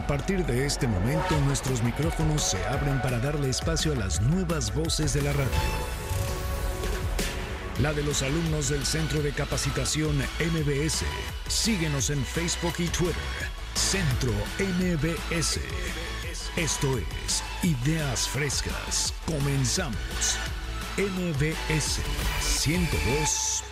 A partir de este momento nuestros micrófonos se abren para darle espacio a las nuevas voces de la radio. La de los alumnos del Centro de Capacitación MBS. Síguenos en Facebook y Twitter. Centro MBS. Esto es Ideas Frescas. Comenzamos. MBS 102.5.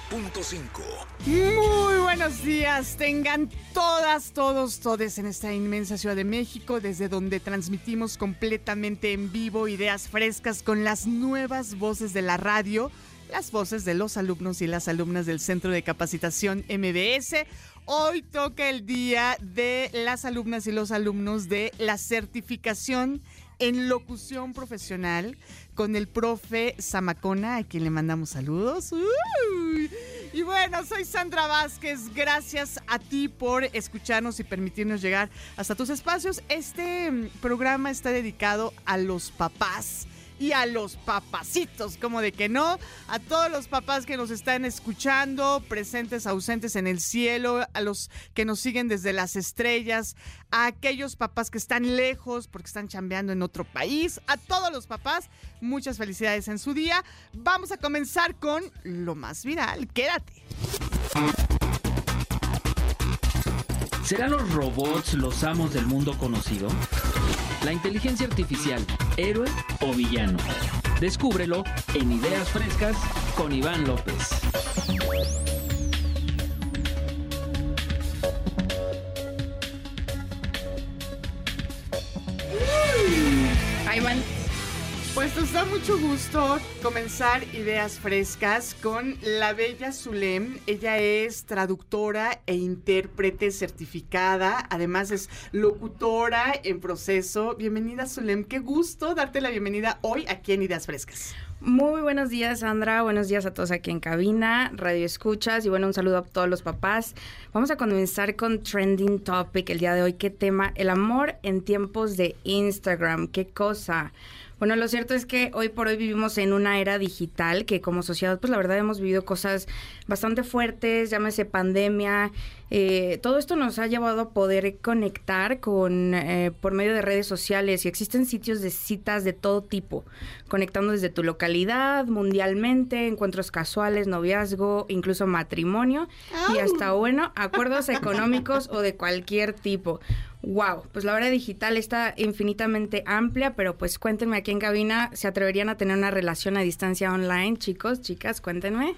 Muy buenos días, tengan todas, todos, todes en esta inmensa Ciudad de México, desde donde transmitimos completamente en vivo ideas frescas con las nuevas voces de la radio, las voces de los alumnos y las alumnas del Centro de Capacitación MBS. Hoy toca el día de las alumnas y los alumnos de la certificación en locución profesional con el profe Zamacona, a quien le mandamos saludos. Uy. Y bueno, soy Sandra Vázquez. Gracias a ti por escucharnos y permitirnos llegar hasta tus espacios. Este mm, programa está dedicado a los papás y a los papacitos, como de que no, a todos los papás que nos están escuchando, presentes, ausentes en el cielo, a los que nos siguen desde las estrellas, a aquellos papás que están lejos porque están chambeando en otro país, a todos los papás, muchas felicidades en su día. Vamos a comenzar con lo más viral, quédate. ¿Serán los robots los amos del mundo conocido? La inteligencia artificial, héroe o villano. Descúbrelo en Ideas Frescas con Iván López. Ahí van. Pues nos da mucho gusto comenzar ideas frescas con la bella Zulem. Ella es traductora e intérprete certificada, además es locutora en proceso. Bienvenida Zulem, qué gusto darte la bienvenida hoy aquí en Ideas Frescas. Muy buenos días, Sandra. Buenos días a todos aquí en cabina, radio escuchas y bueno, un saludo a todos los papás. Vamos a comenzar con Trending Topic el día de hoy. ¿Qué tema? El amor en tiempos de Instagram. ¿Qué cosa? Bueno, lo cierto es que hoy por hoy vivimos en una era digital que como sociedad, pues la verdad hemos vivido cosas bastante fuertes, llámese pandemia. Eh, todo esto nos ha llevado a poder conectar con eh, por medio de redes sociales y existen sitios de citas de todo tipo, conectando desde tu localidad, mundialmente, encuentros casuales, noviazgo, incluso matrimonio y hasta, bueno, acuerdos económicos o de cualquier tipo. Wow, pues la hora digital está infinitamente amplia, pero pues cuéntenme aquí en cabina, ¿se atreverían a tener una relación a distancia online, chicos, chicas? Cuéntenme.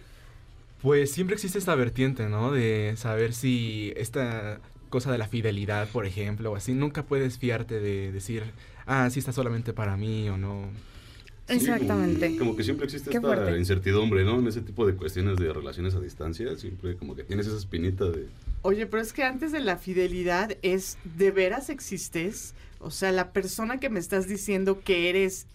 Pues siempre existe esta vertiente, ¿no? De saber si esta cosa de la fidelidad, por ejemplo, o así, nunca puedes fiarte de decir, ah, sí está solamente para mí o no. Exactamente. Como, como que siempre existe Qué esta fuerte. incertidumbre, ¿no? En ese tipo de cuestiones de relaciones a distancia, siempre como que tienes esa espinita de... Oye, pero es que antes de la fidelidad es, ¿de veras existes? O sea, la persona que me estás diciendo que eres,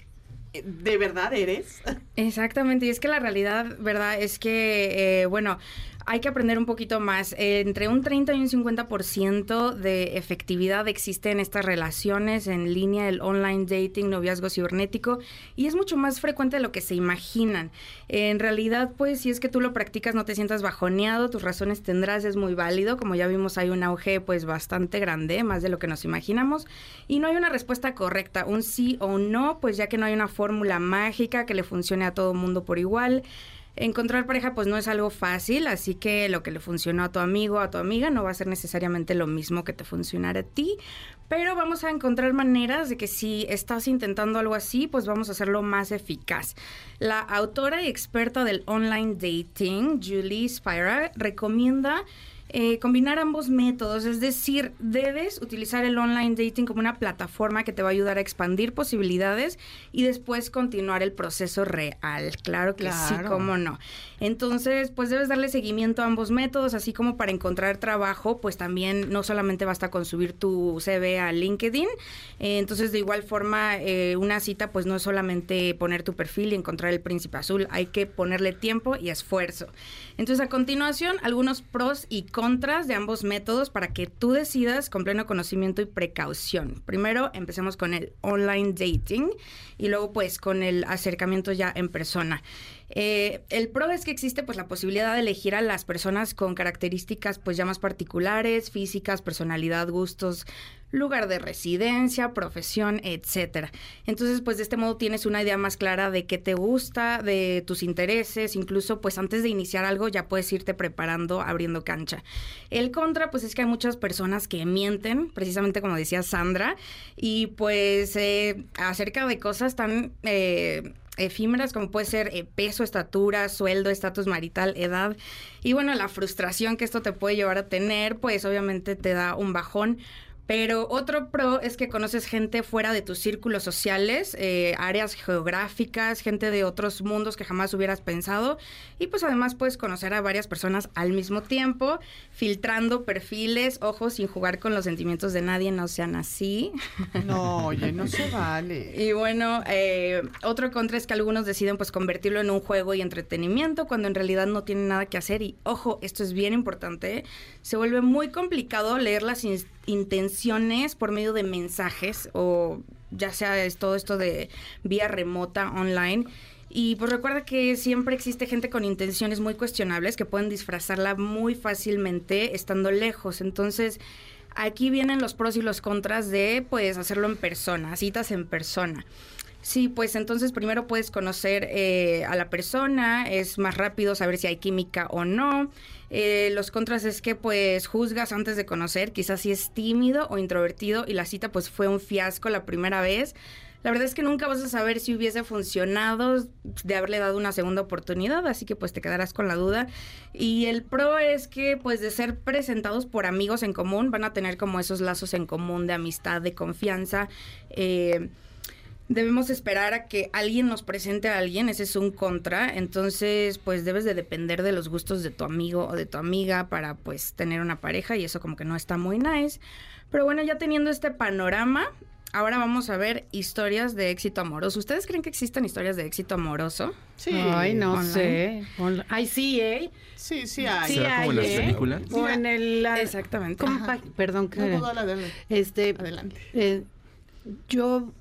¿de verdad eres? Exactamente, y es que la realidad, ¿verdad? Es que, eh, bueno, hay que aprender un poquito más. Eh, entre un 30 y un 50% de efectividad existe en estas relaciones en línea, el online dating, noviazgo cibernético, y es mucho más frecuente de lo que se imaginan. en realidad, pues, si es que tú lo practicas, no te sientas bajoneado, tus razones tendrás, es muy válido. Como ya vimos, hay un auge, pues, bastante grande, más de lo que nos imaginamos, y no hay una respuesta correcta, un sí o un no, pues, ya que no hay una fórmula mágica que le funcione a todo mundo por igual. Encontrar pareja pues no es algo fácil, así que lo que le funcionó a tu amigo a tu amiga no va a ser necesariamente lo mismo que te funcionara a ti, pero vamos a encontrar maneras de que si estás intentando algo así, pues vamos a hacerlo más eficaz. La autora y experta del online dating, Julie Spira, recomienda eh, combinar ambos métodos, es decir, debes utilizar el online dating como una plataforma que te va a ayudar a expandir posibilidades y después continuar el proceso real. Claro que sí, cómo no. Entonces, pues debes darle seguimiento a ambos métodos, así como para encontrar trabajo, pues también no solamente basta con subir tu CV a LinkedIn. Eh, entonces, de igual forma, eh, una cita, pues no es solamente poner tu perfil y encontrar el príncipe azul, hay que ponerle tiempo y esfuerzo. Entonces, a continuación, algunos pros y contras de ambos métodos para que tú decidas con pleno conocimiento y precaución. Primero, empecemos con el online dating y luego, pues, con el acercamiento ya en persona. Eh, el pro es que existe pues la posibilidad de elegir a las personas con características pues ya más particulares, físicas, personalidad, gustos, lugar de residencia, profesión, etcétera. Entonces, pues de este modo tienes una idea más clara de qué te gusta, de tus intereses, incluso pues antes de iniciar algo ya puedes irte preparando, abriendo cancha. El contra, pues es que hay muchas personas que mienten, precisamente como decía Sandra, y pues eh, acerca de cosas tan... Eh, efímeras como puede ser eh, peso, estatura, sueldo, estatus marital, edad y bueno, la frustración que esto te puede llevar a tener, pues obviamente te da un bajón pero otro pro es que conoces gente fuera de tus círculos sociales, eh, áreas geográficas, gente de otros mundos que jamás hubieras pensado. Y pues además puedes conocer a varias personas al mismo tiempo, filtrando perfiles, ojos, sin jugar con los sentimientos de nadie, no sean así. No, oye, no se vale. Y bueno, eh, otro contra es que algunos deciden pues convertirlo en un juego y entretenimiento cuando en realidad no tienen nada que hacer. Y ojo, esto es bien importante, se vuelve muy complicado leer las intenciones por medio de mensajes o ya sea todo esto de vía remota online. Y pues recuerda que siempre existe gente con intenciones muy cuestionables que pueden disfrazarla muy fácilmente estando lejos. Entonces, aquí vienen los pros y los contras de pues hacerlo en persona, citas en persona. Sí, pues entonces primero puedes conocer eh, a la persona, es más rápido saber si hay química o no. Eh, los contras es que pues juzgas antes de conocer, quizás si es tímido o introvertido y la cita pues fue un fiasco la primera vez. La verdad es que nunca vas a saber si hubiese funcionado de haberle dado una segunda oportunidad, así que pues te quedarás con la duda. Y el pro es que pues de ser presentados por amigos en común, van a tener como esos lazos en común de amistad, de confianza. Eh, debemos esperar a que alguien nos presente a alguien, ese es un contra, entonces pues debes de depender de los gustos de tu amigo o de tu amiga para pues tener una pareja y eso como que no está muy nice. Pero bueno, ya teniendo este panorama, ahora vamos a ver historias de éxito amoroso. ¿Ustedes creen que existen historias de éxito amoroso? Sí. Ay, no sé. Ay, sí, ¿eh? Sí, sí hay. Sí hay, como en las ¿eh? películas? O en el... Exactamente. ¿cómo pa- Perdón que... No, no, dale. Este, Adelante. eh, yo,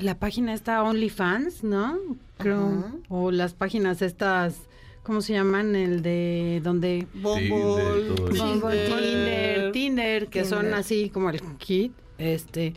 la página está OnlyFans, ¿no? Creo, o las páginas estas, ¿cómo se llaman? El de donde... Bumble. Bumble, Tinder. Tinder, Tinder, que son así como el kit, este...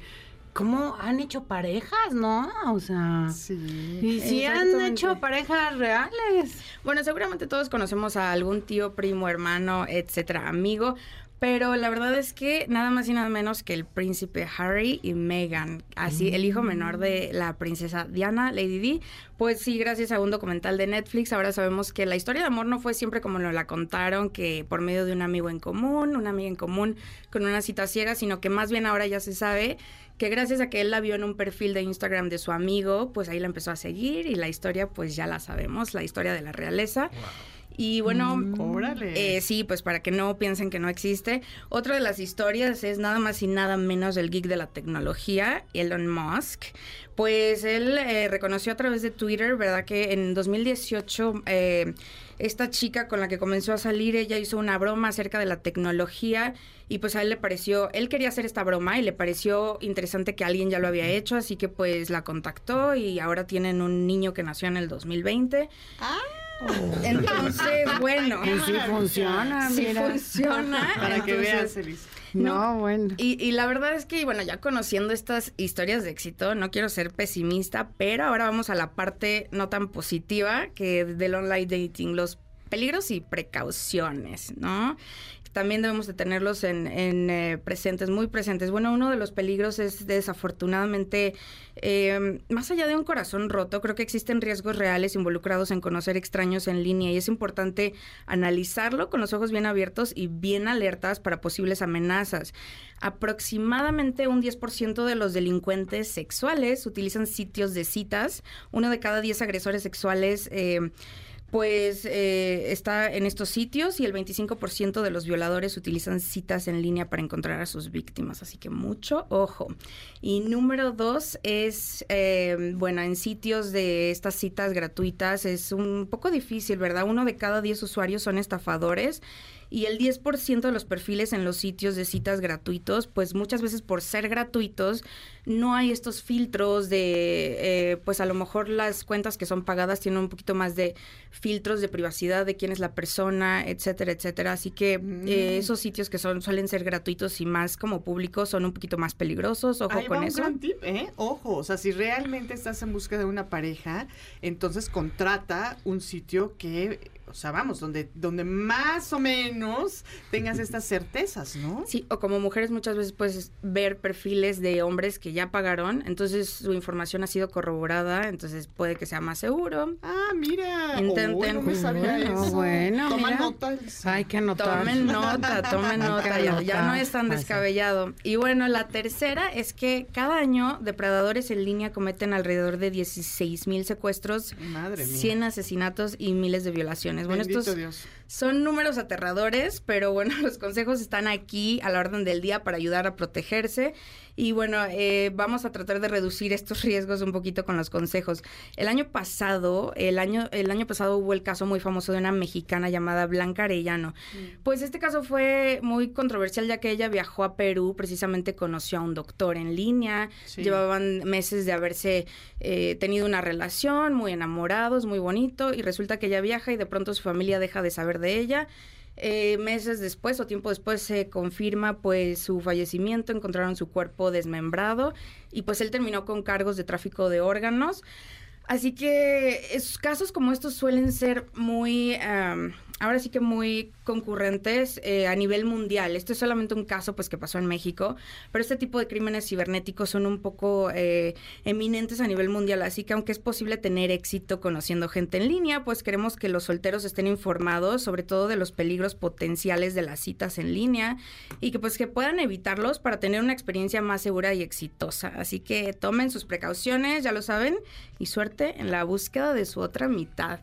¿Cómo han hecho parejas, no? O sea... Sí. Y si han hecho parejas reales. Bueno, seguramente todos conocemos a algún tío, primo, hermano, etcétera, amigo. Pero la verdad es que nada más y nada menos que el príncipe Harry y Meghan, así el hijo menor de la princesa Diana, Lady Di, pues sí, gracias a un documental de Netflix, ahora sabemos que la historia de amor no fue siempre como nos la contaron, que por medio de un amigo en común, una amiga en común, con una cita ciega, sino que más bien ahora ya se sabe que gracias a que él la vio en un perfil de Instagram de su amigo, pues ahí la empezó a seguir y la historia pues ya la sabemos, la historia de la realeza. Y bueno, Órale. eh, sí, pues para que no piensen que no existe. Otra de las historias es nada más y nada menos el geek de la tecnología, Elon Musk. Pues él eh, reconoció a través de Twitter, ¿verdad? Que en 2018 eh, esta chica con la que comenzó a salir, ella hizo una broma acerca de la tecnología y pues a él le pareció, él quería hacer esta broma y le pareció interesante que alguien ya lo había hecho, así que pues la contactó y ahora tienen un niño que nació en el 2020. Entonces, bueno. Y sí funciona, Sí mira. funciona. Para que veas. No, bueno. Y, y la verdad es que, bueno, ya conociendo estas historias de éxito, no quiero ser pesimista, pero ahora vamos a la parte no tan positiva que del online dating, los peligros y precauciones, ¿no? También debemos de tenerlos en, en, eh, presentes, muy presentes. Bueno, uno de los peligros es desafortunadamente, eh, más allá de un corazón roto, creo que existen riesgos reales involucrados en conocer extraños en línea y es importante analizarlo con los ojos bien abiertos y bien alertas para posibles amenazas. Aproximadamente un 10% de los delincuentes sexuales utilizan sitios de citas. Uno de cada 10 agresores sexuales... eh, pues eh, está en estos sitios y el 25% de los violadores utilizan citas en línea para encontrar a sus víctimas, así que mucho ojo. Y número dos es, eh, bueno, en sitios de estas citas gratuitas es un poco difícil, ¿verdad? Uno de cada 10 usuarios son estafadores y el 10% de los perfiles en los sitios de citas gratuitos, pues muchas veces por ser gratuitos, no hay estos filtros de, eh, pues a lo mejor las cuentas que son pagadas tienen un poquito más de filtros de privacidad de quién es la persona, etcétera, etcétera. Así que Mm. eh, esos sitios que son suelen ser gratuitos y más como públicos son un poquito más peligrosos. Ojo Ahí va con un eso. gran tip, ¿eh? Ojo, o sea, si realmente estás en busca de una pareja, entonces contrata un sitio que, o sea, vamos, donde, donde más o menos tengas estas certezas, ¿no? Sí, o como mujeres muchas veces puedes ver perfiles de hombres que ya pagaron, entonces su información ha sido corroborada, entonces puede que sea más seguro. Ah, mira. Intenten. Uy, no me sabía Bueno, eso. bueno, Toma mira. nota. Hay que anotar. Tomen nota, tomen nota, ya, ya no es tan descabellado. Y bueno, la tercera es que cada año depredadores en línea cometen alrededor de 16 mil secuestros, Madre mía. 100 asesinatos y miles de violaciones. Bueno, Bendito estos Dios. Son números aterradores, pero bueno, los consejos están aquí a la orden del día para ayudar a protegerse. Y bueno, eh, vamos a tratar de reducir estos riesgos un poquito con los consejos. El año pasado, el año, el año pasado hubo el caso muy famoso de una mexicana llamada Blanca Arellano. Pues este caso fue muy controversial ya que ella viajó a Perú, precisamente conoció a un doctor en línea, Sí. llevaban meses de haberse eh, tenido una relación, muy enamorados, muy bonito, y resulta que ella viaja y de pronto su familia deja de saber de ella. Eh, meses después o tiempo después se confirma pues su fallecimiento, encontraron su cuerpo desmembrado y pues él terminó con cargos de tráfico de órganos. Así que casos como estos suelen ser muy, am, ahora sí que muy concurrentes eh, a nivel mundial. Este es solamente un caso pues que pasó en México, pero este tipo de crímenes cibernéticos son un poco eh, eminentes a nivel mundial. Así que aunque es posible tener éxito conociendo gente en línea, pues queremos que los solteros estén informados sobre todo de los peligros potenciales de las citas en línea y que pues que puedan evitarlos para tener una experiencia más segura y exitosa. Así que tomen sus precauciones, ya lo saben, y suerte en la búsqueda de su otra mitad.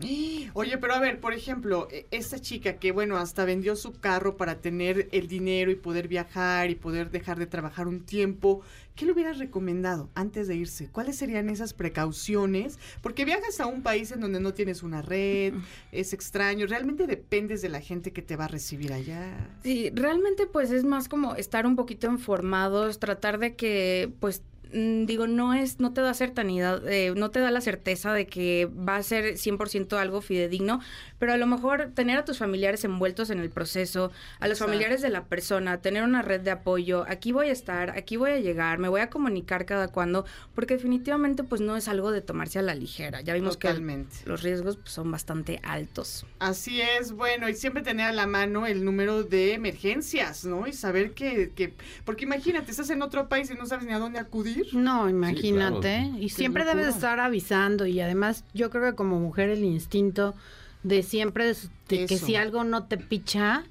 Oye, pero a ver, por ejemplo, e- esta chica que, bueno, hasta vendió su carro para tener el dinero y poder viajar y poder dejar de trabajar un tiempo, ¿qué le hubieras recomendado antes de irse? ¿Cuáles serían esas precauciones? Porque viajas a un país en donde no tienes una red, es extraño, realmente dependes de la gente que te va a recibir allá. Sí, realmente pues es más como estar un poquito informados, tratar de que pues digo, no es, no te da certainidad, eh, no te da la certeza de que va a ser 100% algo fidedigno, pero a lo mejor tener a tus familiares envueltos en el proceso, a los Exacto. familiares de la persona, tener una red de apoyo, aquí voy a estar, aquí voy a llegar, me voy a comunicar cada cuando, porque definitivamente pues no es algo de tomarse a la ligera. Ya vimos Totalmente. que los riesgos pues, son bastante altos. Así es, bueno, y siempre tener a la mano el número de emergencias, ¿no? Y saber que, que porque imagínate, estás en otro país y no sabes ni a dónde acudir. No, imagínate. Y siempre debes estar avisando. Y además, yo creo que como mujer el instinto de siempre de que si algo no te picha,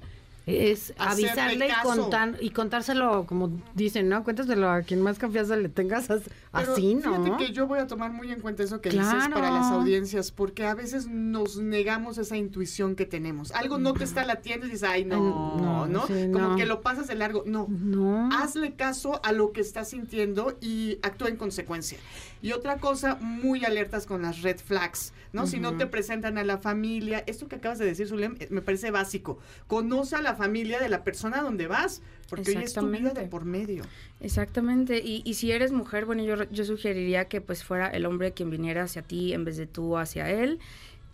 es Hacerle avisarle y, contar, y contárselo, como dicen, ¿no? Cuéntaselo a quien más confianza le tengas as- Pero así, ¿no? Fíjate que yo voy a tomar muy en cuenta eso que dices para las audiencias, porque a veces nos negamos esa intuición que tenemos. Algo no te está latiendo y dices, ay, no, Ay, no, no, sí, Como no. que lo pasas de largo. No. No. Hazle caso a lo que estás sintiendo y actúa en consecuencia. Y otra cosa, muy alertas con las red flags, ¿no? Si no te presentan a la familia, esto que acabas de decir, Zulem, eh, me parece básico. Conoce a la familia de la persona donde vas, porque hoy es tu vida de Exactamente. por medio. Exactamente, y, y si eres mujer, bueno, yo, yo sugeriría que pues fuera el hombre quien viniera hacia ti en vez de tú hacia él,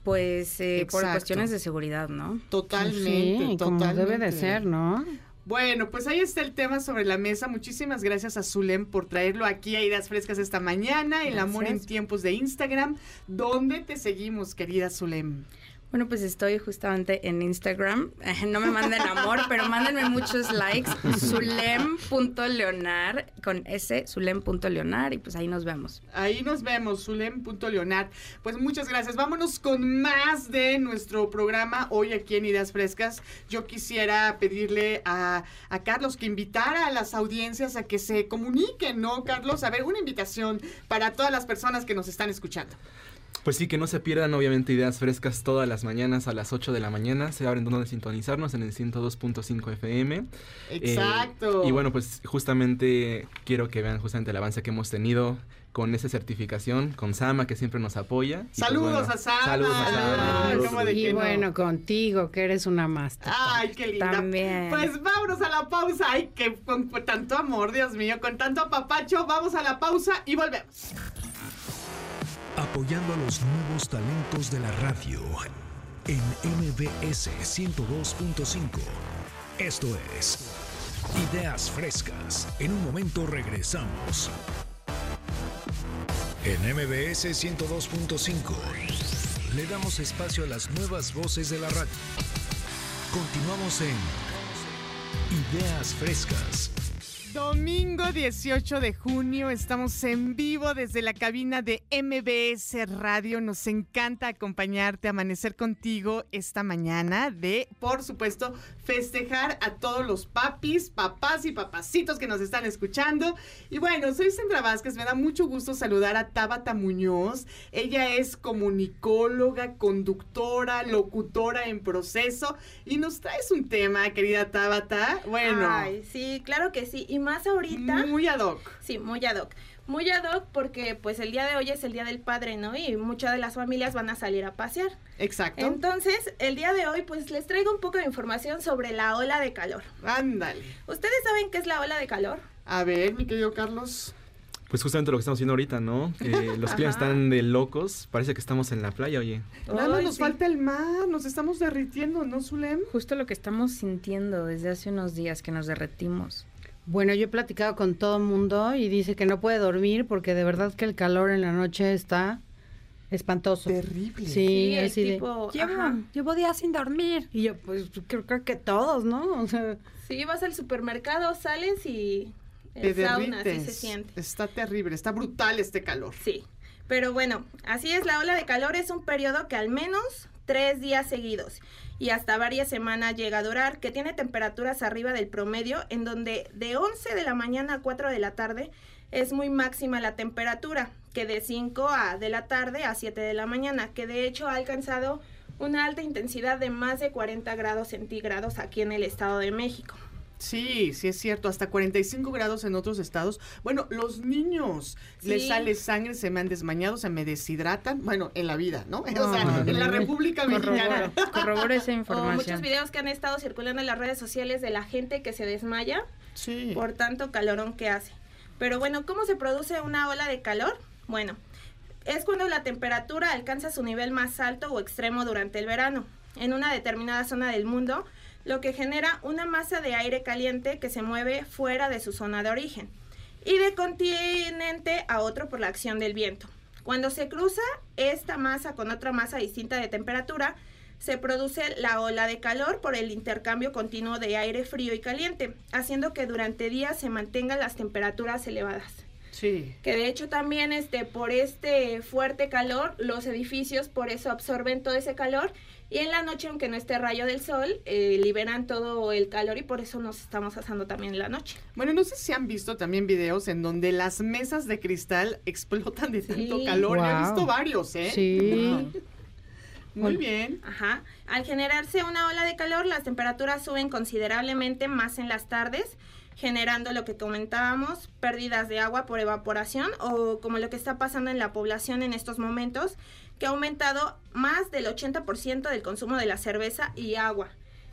pues eh, por cuestiones de seguridad, ¿no? Totalmente, sí, como totalmente. debe de ser, ¿no? Bueno, pues ahí está el tema sobre la mesa. Muchísimas gracias a Zulem por traerlo aquí a Ideas Frescas esta mañana. El amor en tiempos de Instagram. ¿Dónde te seguimos, querida Zulem? Bueno, pues estoy justamente en Instagram. No me manden amor, pero mándenme muchos likes. Zulem.leonar con S, Zulem.leonar y pues ahí nos vemos. Ahí nos vemos, zulem.leonard. Pues muchas gracias. Vámonos con más de nuestro programa hoy aquí en Ideas Frescas. Yo quisiera pedirle a, a Carlos que invitara a las audiencias a que se comuniquen, ¿no, Carlos? A ver, una invitación para todas las personas que nos están escuchando. Pues sí, que no se pierdan obviamente ideas frescas todas las mañanas a las 8 de la mañana. Se abren donde sintonizarnos en el 102.5 FM. Exacto. Eh, y bueno, pues justamente quiero que vean justamente el avance que hemos tenido con esa certificación, con Sama que siempre nos apoya. Pues Saludos bueno, a Sama. Saludos a Sama. Ay, ¿cómo de Y no? bueno, contigo, que eres una máster. Ay, qué linda. También. Pues vámonos a la pausa. Ay, que con, con tanto amor, Dios mío, con tanto apapacho. Vamos a la pausa y volvemos. Apoyando a los nuevos talentos de la radio en MBS 102.5. Esto es Ideas Frescas. En un momento regresamos. En MBS 102.5 le damos espacio a las nuevas voces de la radio. Continuamos en Ideas Frescas. Domingo 18 de junio, estamos en vivo desde la cabina de MBS Radio. Nos encanta acompañarte, amanecer contigo esta mañana de, por supuesto, festejar a todos los papis, papás y papacitos que nos están escuchando. Y bueno, soy Sandra Vázquez, me da mucho gusto saludar a Tabata Muñoz. Ella es comunicóloga, conductora, locutora en proceso y nos traes un tema, querida Tabata. Bueno, Ay, sí, claro que sí. Y más ahorita. muy ad hoc. Sí, muy ad hoc. Muy ad hoc porque pues el día de hoy es el Día del Padre, ¿no? Y muchas de las familias van a salir a pasear. Exacto. Entonces, el día de hoy pues les traigo un poco de información sobre la ola de calor. Ándale. ¿Ustedes saben qué es la ola de calor? A ver, mi querido Carlos. Pues justamente lo que estamos haciendo ahorita, ¿no? Que los clientes Ajá. están de locos. Parece que estamos en la playa, oye. Nada más nos sí. falta el mar, nos estamos derritiendo, ¿no, Zulem? Justo lo que estamos sintiendo desde hace unos días que nos derretimos. Bueno, yo he platicado con todo el mundo y dice que no puede dormir porque de verdad que el calor en la noche está espantoso. Terrible. Sí, Sí, el así de, llevo, días sin dormir. Y yo, pues, creo, creo que todos, ¿no? O sea, Sí, vas al supermercado, sales y Te el sauna, así se siente. Está terrible, está brutal este calor. Sí, pero bueno, así es, la ola de calor es un periodo que al menos tres días seguidos y hasta varias semanas llega a durar, que tiene temperaturas arriba del promedio, en donde de 11 de la mañana a 4 de la tarde es muy máxima la temperatura, que de 5 a, de la tarde a 7 de la mañana, que de hecho ha alcanzado una alta intensidad de más de 40 grados centígrados aquí en el Estado de México. Sí, sí es cierto, hasta 45 grados en otros estados. Bueno, los niños les sale sangre, se me han desmañado, se me deshidratan. Bueno, en la vida, ¿no? O sea, No, en la. República Mexicana. Corroboro, corroboro esa O muchos información. videos que han estado circulando en las redes sociales de la gente que se desmaya Sí. por tanto calorón que hace. Pero bueno, ¿cómo se produce una ola de calor? Bueno, es cuando la temperatura alcanza su nivel más alto o extremo durante el verano, en una determinada zona del mundo, lo que genera una masa de aire caliente que se mueve fuera de su zona de origen y de continente a otro por la acción del viento. Cuando se cruza esta masa con otra masa distinta de temperatura, se produce la ola de calor por el intercambio continuo de aire frío y caliente, haciendo que durante días se mantengan las temperaturas elevadas. Sí. Que de hecho también este, por este fuerte calor, los edificios por eso absorben todo ese calor y en la noche, aunque no esté rayo del sol, eh, liberan todo el calor y por eso nos estamos asando también en la noche. Bueno, no sé si han visto también videos en donde las mesas de cristal explotan de tanto calor. He visto varios, ¿eh? sí. Muy bien. Ajá. Al generarse una ola de calor, las temperaturas suben considerablemente más en las tardes, generando lo que comentábamos, pérdidas de agua por evaporación o como lo que está pasando en la población en estos momentos, que ha aumentado más del 80% del consumo de la cerveza y agua.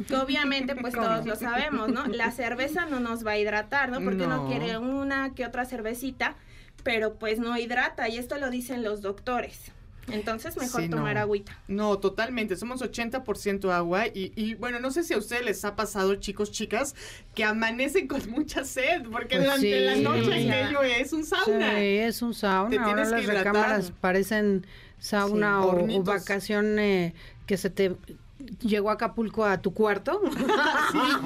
Que obviamente pues ¿Cómo? todos lo sabemos, ¿no? La cerveza no nos va a hidratar, ¿no? Porque uno No. quiere una que otra cervecita, pero pues no hidrata y esto lo dicen los doctores. Entonces mejor Sí, no. tomar agüita. No, totalmente. Somos 80% agua y, y, bueno, no sé si a ustedes les ha pasado, chicos, chicas, que amanecen con mucha sed, porque Pues durante la sí. noche aquello es un sauna. Sí, es un Te sauna. Ahora tienes que las hidratar. recámaras parecen sauna Sí, o- o, eh, que se te llegó a Acapulco a tu cuarto.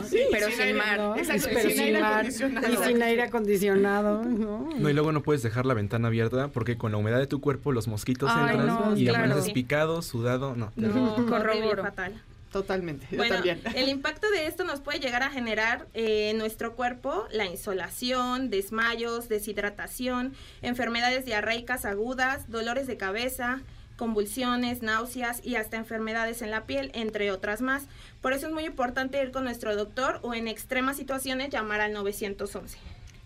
Sí, Pero sin aire, mar. ¿no? Exacto, Pero sin, aire mar acondicionado. y sin aire acondicionado. ¿no? No, y luego no puedes dejar la ventana abierta porque con la humedad de tu cuerpo los mosquitos Ay, entran no, y claro. amaneces picado, sudado, no. No, horrible, Corroboro. fatal. Totalmente, yo Bueno, también. el impacto de esto nos puede llegar a generar eh, en nuestro cuerpo la insolación, desmayos, deshidratación, enfermedades diarreicas agudas, dolores de cabeza, convulsiones, náuseas y hasta enfermedades en la piel, entre otras más. Por eso es muy importante ir con nuestro doctor o en extremas situaciones llamar al 911.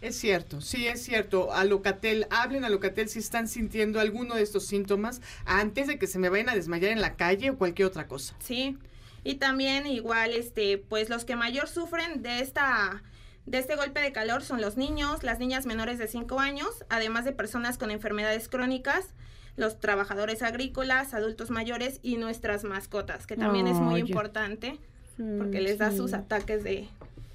Es cierto, sí es cierto. A Locatel, hablen a Locatel si están sintiendo alguno de estos síntomas antes de que se me vayan a desmayar en la calle o cualquier otra cosa. Sí. Y también igual este pues los que mayor sufren de esta de este golpe de calor son los niños, las niñas menores de 5 años, además de personas con enfermedades crónicas, los trabajadores agrícolas, adultos mayores y nuestras mascotas, que también es muy importante porque Mm, les da sí. sus ataques de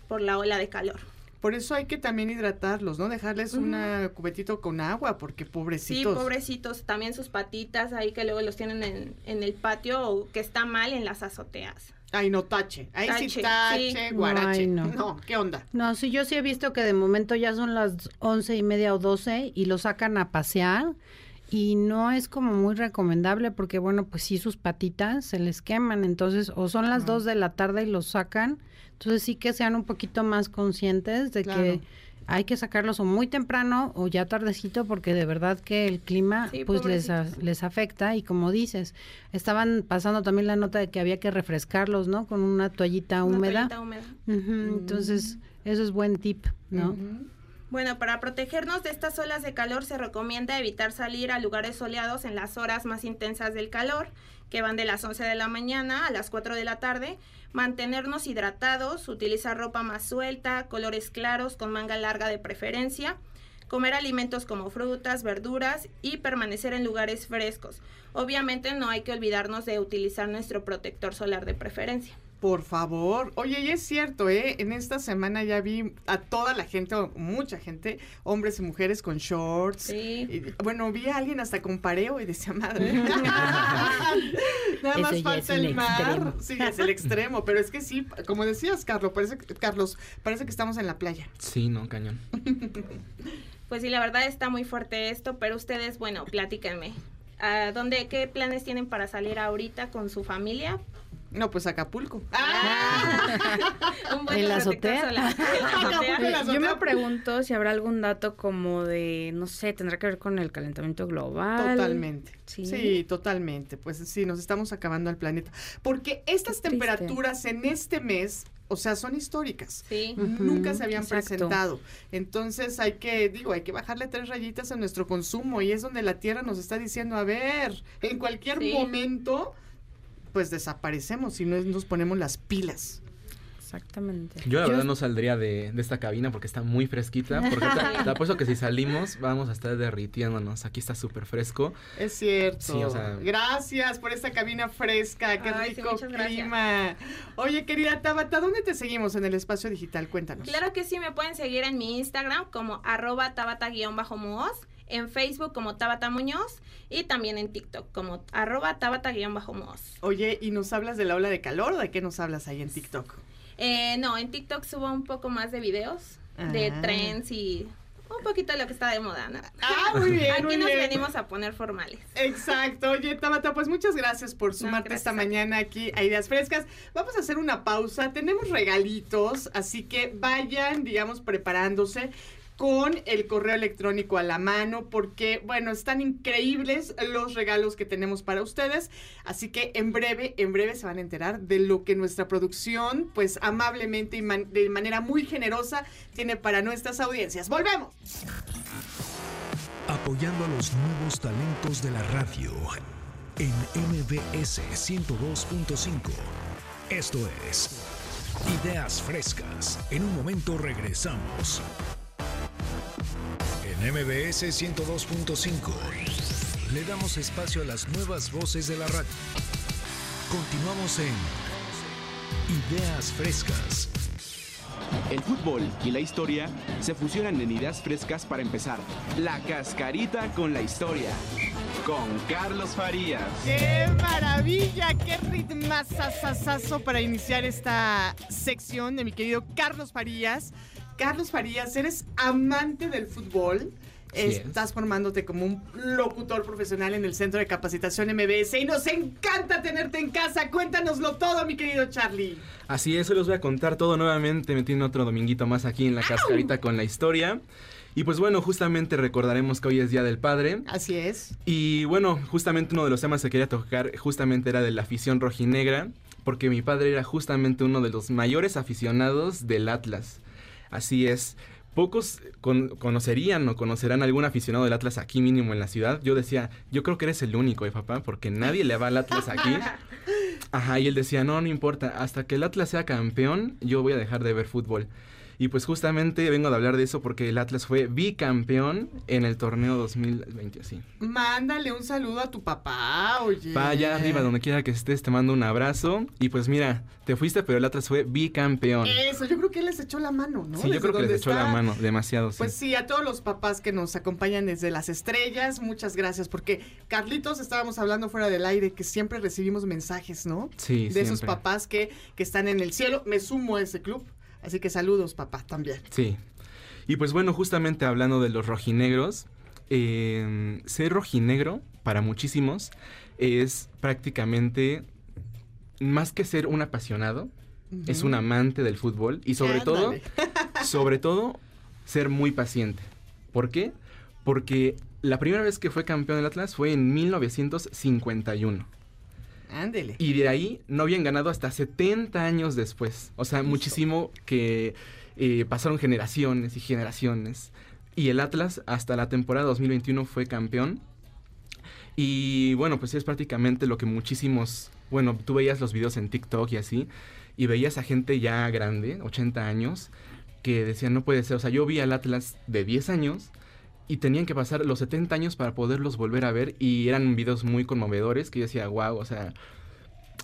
por la ola de calor. Por eso hay que también hidratarlos, ¿no? Dejarles una cubetito con agua, porque Sí, pobrecitos. pobrecitos, también sus patitas ahí que luego los tienen en, en el patio o que está mal en las azoteas. Ay, no, tache. Ahí sí Tache, tache, sí. guarache. Ay, no. no, ¿qué onda? No, sí, yo sí he visto que de momento ya son las once y media o doce y lo sacan a pasear y no es como muy recomendable porque, bueno, pues sí, sus patitas se les queman, entonces, o son las dos de la tarde y los sacan, entonces sí que sean un poquito más conscientes de Claro. que hay que sacarlos o muy temprano o ya tardecito porque de verdad que el clima Sí, pues les, a- les afecta y como dices, estaban pasando también la nota de que había que refrescarlos, ¿no? Con una toallita Una húmeda. toallita húmeda. Entonces, eso es buen tip, ¿no? Ujú. Bueno, para protegernos de estas olas de calor se recomienda evitar salir a lugares soleados en las horas más intensas del calor, que van de las 11 de la mañana a las 4 de la tarde, mantenernos hidratados, utilizar ropa más suelta, colores claros con manga larga de preferencia, comer alimentos como frutas, verduras y permanecer en lugares frescos. Obviamente no hay que olvidarnos de utilizar nuestro protector solar de preferencia. Por favor. Oye, y es cierto, ¿eh? En esta semana ya vi a toda la gente, o mucha gente, hombres y mujeres con shorts. Sí. Y, bueno, vi a alguien hasta con pareo y decía, madre. Nada Eso más falta el mar. extremo. Sí, es el extremo. Pero es que sí, como decías, Carlos, parece, que- Carlos, parece que estamos en la playa. Sí, no, cañón. Pues sí, la verdad está muy fuerte esto, pero ustedes, bueno, platíquenme. ¿A dónde, qué planes tienen para salir ahorita con su familia? No, pues Acapulco. Un buen En la azotea. la Yo me pregunto si habrá algún dato como de, no sé, tendrá que ver con el calentamiento global. Totalmente. Sí. Sí. totalmente. Pues sí, nos estamos acabando al planeta. Porque estas Qué triste. temperaturas en este mes, o sea, son históricas. Sí. Nunca se habían exacto. presentado. Entonces hay que, digo, hay que bajarle tres rayitas a nuestro consumo y es donde la Tierra nos está diciendo, a ver, en cualquier Sí. momento, pues desaparecemos si no nos ponemos las pilas. Exactamente. Yo la Yo- verdad no saldría de, de esta cabina porque está muy fresquita. Porque te, te apuesto que si salimos vamos a estar derritiéndonos. Aquí está súper fresco. Es cierto. Sí, o sea- Gracias por esta cabina fresca. Qué Ay, sí, rico gracias. clima. Oye, querida Tabata, ¿dónde te seguimos en el espacio digital? Cuéntanos. Claro que sí, me pueden seguir en mi Instagram como arroba tabata-muoz, en Facebook como Tabata Muñoz y también en TikTok como arroba tabata-muoz. Oye, ¿y nos hablas de la ola de calor o de qué nos hablas ahí en TikTok? Eh, no, en TikTok subo un poco más de videos de Ah. trends y un poquito de lo que está de moda, ¿no? Ah, muy bien, Aquí muy nos bien. venimos a poner formales. Exacto. Oye, Tabata, pues muchas gracias por sumarte esta mañana aquí a Ideas Frescas. Vamos a hacer una pausa. Tenemos regalitos, así que vayan, digamos, preparándose con el correo electrónico a la mano porque, bueno, están increíbles los regalos que tenemos para ustedes. Así que en breve, en breve se van a enterar de lo que nuestra producción, pues amablemente y de manera muy generosa, tiene para nuestras audiencias. ¡Volvemos! apoyando a los nuevos talentos de la radio en MBS 102.5. Esto es Ideas Frescas. En un momento regresamos. En MBS 102.5 le damos espacio a las nuevas voces de la radio. Continuamos en Ideas Frescas. El fútbol y la historia se fusionan en ideas frescas para empezar. La cascarita con la historia. Con Carlos Farías. ¡Qué maravilla! ¡Qué ritmazazazazo para iniciar esta sección de mi querido Carlos Farías! Carlos Farías, eres amante del fútbol. Sí es. Estás formándote como un locutor profesional en el Centro de Capacitación MBS y nos encanta tenerte en casa. Cuéntanoslo todo, mi querido Charlie. Así es, hoy les voy a contar todo nuevamente. Me tiene otro dominguito más aquí en la cascarita con la historia. Y pues bueno, justamente recordaremos que hoy es Día del Padre. Así es. Y bueno, justamente uno de los temas que quería tocar justamente era de la afición rojinegra, porque mi padre era justamente uno de los mayores aficionados del Atlas. Así es. Pocos con- conocerían o conocerán algún aficionado del Atlas aquí mínimo en la ciudad. Yo decía, yo creo que eres el único, ¿eh, papá? Porque nadie le va al Atlas aquí. Ajá, y él decía, no, no importa, hasta que el Atlas sea campeón, yo voy a dejar de ver fútbol. Y pues justamente vengo de hablar de eso porque el Atlas fue bicampeón en el torneo 2020, así. Mándale un saludo a tu papá, oye. Vaya arriba, donde quiera que estés, te mando un abrazo. Y pues mira, te fuiste, pero el Atlas fue bicampeón. Eso, yo creo que él les echó la mano, ¿no? sí, yo creo que les echó la mano, demasiado, sí. Pues sí, a todos los papás que nos acompañan desde las estrellas, muchas gracias, porque Carlitos estábamos hablando fuera del aire, que siempre recibimos mensajes, ¿no? Sí, de esos papás que, que están en el cielo. Me sumo a ese club, así que saludos, papá, también. Sí. Y pues bueno, justamente hablando de los rojinegros, eh, ser rojinegro para muchísimos es prácticamente más que ser un apasionado, es un amante del fútbol y sobre todo, sobre todo, ser muy paciente. ¿Por qué? Porque la primera vez que fue campeón del Atlas fue en 1951. Ándele. Y de ahí no habían ganado hasta 70 años después. O sea, muchísimo que eh, pasaron generaciones y generaciones. Y el Atlas hasta la temporada 2021 fue campeón. Y bueno, pues es prácticamente lo que muchísimos... Bueno, tú veías los videos en TikTok y así. Y veías a gente ya grande, 80 años, que decían, no puede ser. O sea, yo vi al Atlas de 10 años y tenían que pasar los 70 años para poderlos volver a ver y eran videos muy conmovedores que yo decía, wow, o sea,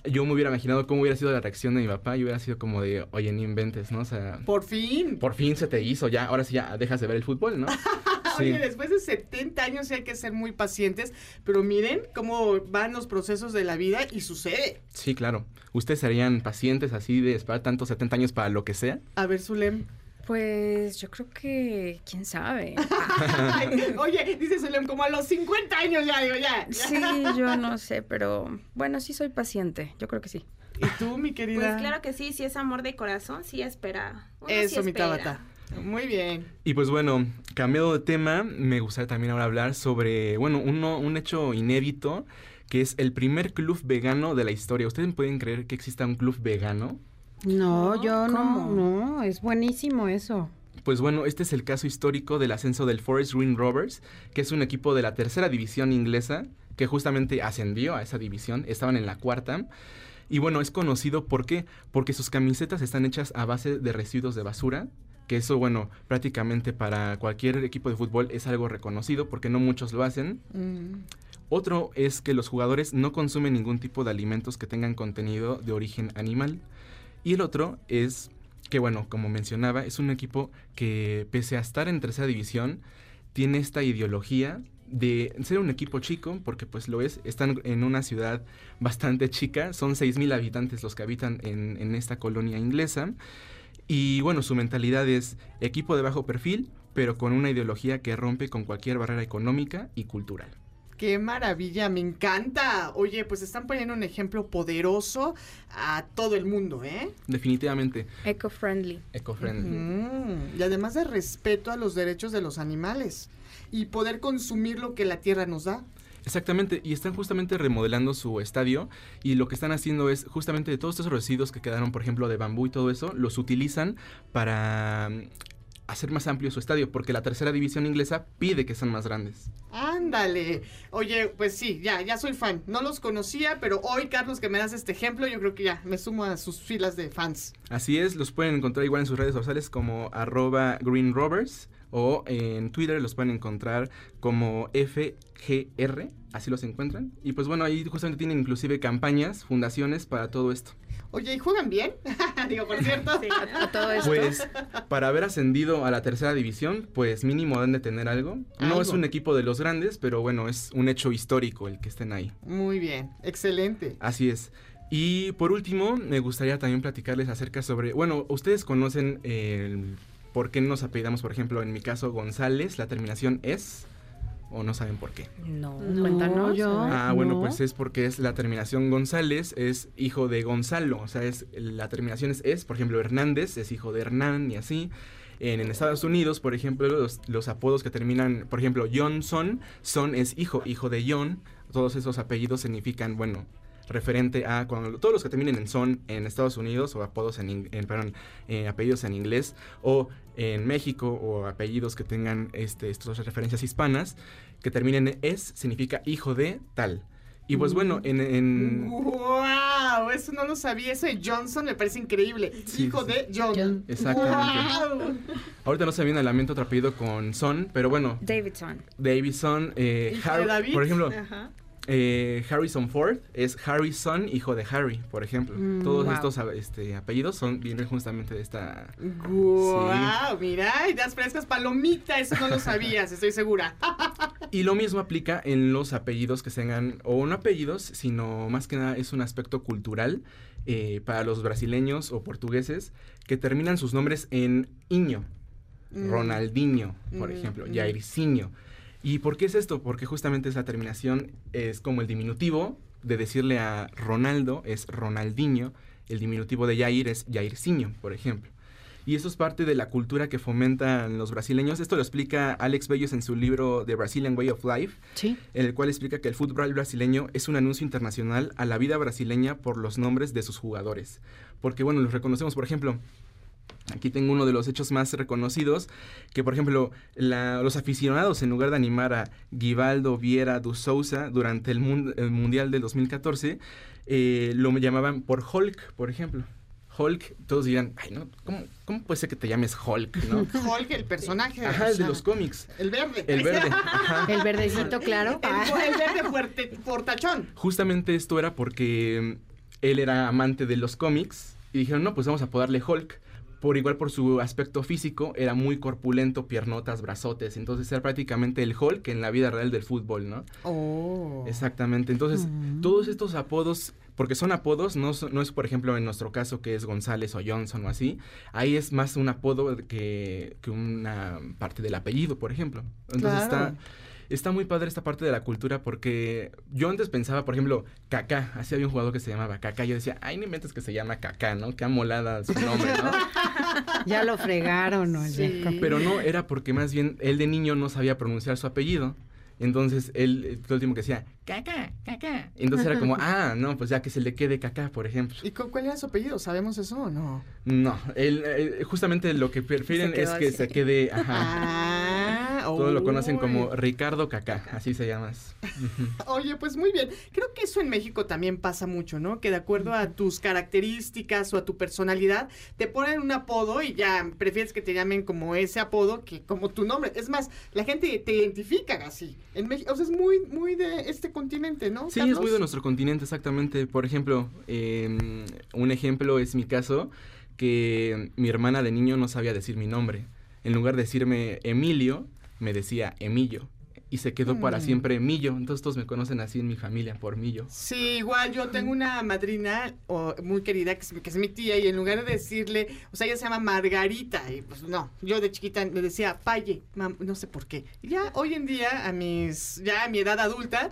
yo me hubiera imaginado cómo hubiera sido la reacción de mi papá y hubiera sido como de, oye, ni inventes, ¿no? O sea, Por fin. por fin se te hizo, ya, ahora sí ya dejas de ver el fútbol, ¿no? Sí. Oye, después de 70 años sí hay que ser muy pacientes, pero miren cómo van los procesos de la vida y sucede. Sí, claro. ¿Ustedes serían pacientes así de esperar tantos 70 años para lo que sea? A ver, Zulem. Pues yo creo que, quién sabe. Oye, dice Zulem, como a los 50 años ya, digo, ya. ya. Sí, yo no sé, pero bueno, sí soy paciente. Yo creo que sí. ¿Y tú, mi querida? Pues claro que sí, si es amor de corazón, sí espera. Uno sí Eso, mi. Tabata. Muy bien. Y pues bueno, cambiado de tema, me gustaría también ahora hablar sobre, bueno, uno, un hecho inédito, que es el primer club vegano de la historia. ¿Ustedes pueden creer que exista un club vegano? No, No, yo ¿cómo? no, no, es buenísimo eso. Pues bueno, este es el caso histórico del ascenso del Forest Green Rovers, que es un equipo de la tercera división inglesa, que justamente ascendió a esa división, estaban en la cuarta. Y bueno, es conocido ¿por qué? Porque sus camisetas están hechas a base de residuos de basura, que eso, bueno, prácticamente para cualquier equipo de fútbol es algo reconocido, porque no muchos lo hacen. Mm, Otro es que los jugadores no consumen ningún tipo de alimentos que tengan contenido de origen animal. Y el otro es que, bueno, como mencionaba, es un equipo que, pese a estar en tercera división, tiene esta ideología de ser un equipo chico, porque pues lo es, están en una ciudad bastante chica, son 6.000 habitantes los que habitan en, en esta colonia inglesa, y bueno, su mentalidad es equipo de bajo perfil, pero con una ideología que rompe con cualquier barrera económica y cultural. Qué maravilla, me encanta. Oye, pues están poniendo un ejemplo poderoso a todo el mundo, ¿eh? Definitivamente Eco-friendly. eco-friendly. Mm, y además de respeto a los derechos de los animales y poder consumir lo que la tierra nos da. Exactamente, y están justamente remodelando su estadio y lo que están haciendo es justamente de todos estos residuos que quedaron, por ejemplo, de bambú y todo eso, los utilizan para hacer más amplio su estadio, porque la tercera división inglesa pide que sean más grandes. Ándale. Oye, pues sí, ya, ya soy fan. No los conocía, pero hoy, Carlos, que me das este ejemplo, yo creo que ya me sumo a sus filas de fans. Así es, los pueden encontrar igual en sus redes sociales como arroba greenrovers o en Twitter los pueden encontrar como FGR, así los encuentran. Y pues bueno, ahí justamente tienen inclusive campañas, fundaciones para todo esto. Oye, ¿y juegan bien? Digo, por cierto. Sí, A, a todo esto. Pues para haber ascendido a la tercera división, pues mínimo deben de tener algo. No Algo. es un equipo de los grandes, pero bueno, es un hecho histórico el que estén ahí. Muy bien, excelente. Así es. Y por último, me gustaría también platicarles acerca sobre, bueno, ustedes conocen el por qué nos apellidamos, por ejemplo, en mi caso González, la terminación es o no saben por qué. No, No, cuéntanos. yo-. Ah, bueno, no. pues es porque es la terminación González, es hijo de Gonzalo, o sea, es la terminación es, es, por ejemplo, Hernández es hijo de Hernán y así. En, en Estados Unidos, por ejemplo, los, los apodos que terminan, por ejemplo, Johnson, Son es hijo, hijo de John. Todos esos apellidos significan, bueno, referente a cuando todos los que terminen en son en Estados Unidos o apodos en, en- perdón, eh, apellidos en inglés o en México o apellidos que tengan este estas referencias hispanas que terminen en es significa hijo de tal. Y pues bueno, en, en- ¡Wow! Eso no lo sabía. Eso de Johnson me parece increíble. Sí, Hijo sí. de John. John. Exactamente. ¡Wow! ahorita no se viene a la mente otro apellido con son, pero bueno, Davidson. Davidson, eh, Har- David. por ejemplo, Ajá. Eh, Harrison Ford es Harrison, hijo de Harry, por ejemplo. Todos wow. estos este, apellidos son vienen justamente de esta. ¡Guau! Mira, ideas frescas, palomita, eso no lo sabías, estoy segura. Y lo mismo aplica en los apellidos que tengan, o no apellidos, sino más que nada es un aspecto cultural eh, para los brasileños o portugueses que terminan sus nombres en iño. Mm. Ronaldinho, por Mm, ejemplo, mm. Jairzinho. ¿Y por qué es esto? Porque justamente esa terminación es como el diminutivo de decirle a Ronaldo es Ronaldinho, el diminutivo de Jair es Jairzinho, por ejemplo. Y eso es parte de la cultura que fomentan los brasileños. Esto lo explica Alex Bellos en su libro The Brazilian Way of Life, Sí. en el cual explica que el fútbol brasileño es un anuncio internacional a la vida brasileña por los nombres de sus jugadores. Porque, bueno, los reconocemos, por ejemplo, aquí tengo uno de los hechos más reconocidos, que, por ejemplo, la- los aficionados, en lugar de animar a Guivaldo Viera do Souza durante el, mun- el Mundial del 2014, eh, lo llamaban por Hulk, por ejemplo. Hulk, todos dirán, ay, no, ¿cómo, cómo puede ser que te llames Hulk, no? Hulk, el personaje. Ajá, el de los cómics. El verde. El verde, ajá. El verdecito claro. El, el verde fuerte, portachón. Justamente esto era porque él era amante de los cómics y dijeron, no, pues vamos a apodarle Hulk. Por igual por su aspecto físico, era muy corpulento, piernotas, brazotes. Entonces era prácticamente el Hulk en la vida real del fútbol, ¿no? Oh. Exactamente. Entonces, todos estos apodos, porque son apodos, no, no es por ejemplo en nuestro caso que es González o Johnson o así. Ahí es más un apodo que, que una parte del apellido, por ejemplo. Entonces Claro. está, está muy padre esta parte de la cultura porque yo antes pensaba, por ejemplo, Kaká. Así había un jugador que se llamaba Kaká. Yo decía, ay, no inventes que se llama Kaká, ¿no? Qué amolada su nombre, ¿no? Ya lo fregaron. Sí. Pero no, era porque más bien él de niño no sabía pronunciar su apellido. Entonces él, eh, todo el tiempo que decía, caca, caca. Entonces era como, ah, no, pues ya que se le quede caca, por ejemplo. ¿Y cu- cuál era su apellido? ¿Sabemos eso o no? No, él, eh, justamente lo que prefieren es que así. se quede, ajá. Ah, Todos lo conocen como. Ricardo Caca, así se llama. Ujú. Oye, pues muy bien. Creo que eso en México también pasa mucho, ¿no? Que de acuerdo a tus características o a tu personalidad, te ponen un apodo y ya prefieres que te llamen como ese apodo que como tu nombre. Es más, la gente te identifica así. En México, o sea, es muy, muy de este continente, ¿no? Sí, es Carlos? muy de nuestro continente, exactamente. Por ejemplo, eh, un ejemplo es mi caso, que mi hermana de niño no sabía decir mi nombre. En lugar de decirme Emilio, me decía Emillo. Y se quedó para Mm. siempre Millo. Entonces todos me conocen así en mi familia, por Millo. Sí, igual yo tengo una madrina o, muy querida que es, que es mi tía y en lugar de decirle, o sea, ella se llama Margarita y pues no, yo de chiquita le decía Paye, no sé por qué. Y ya hoy en día a mis, ya a mi edad adulta,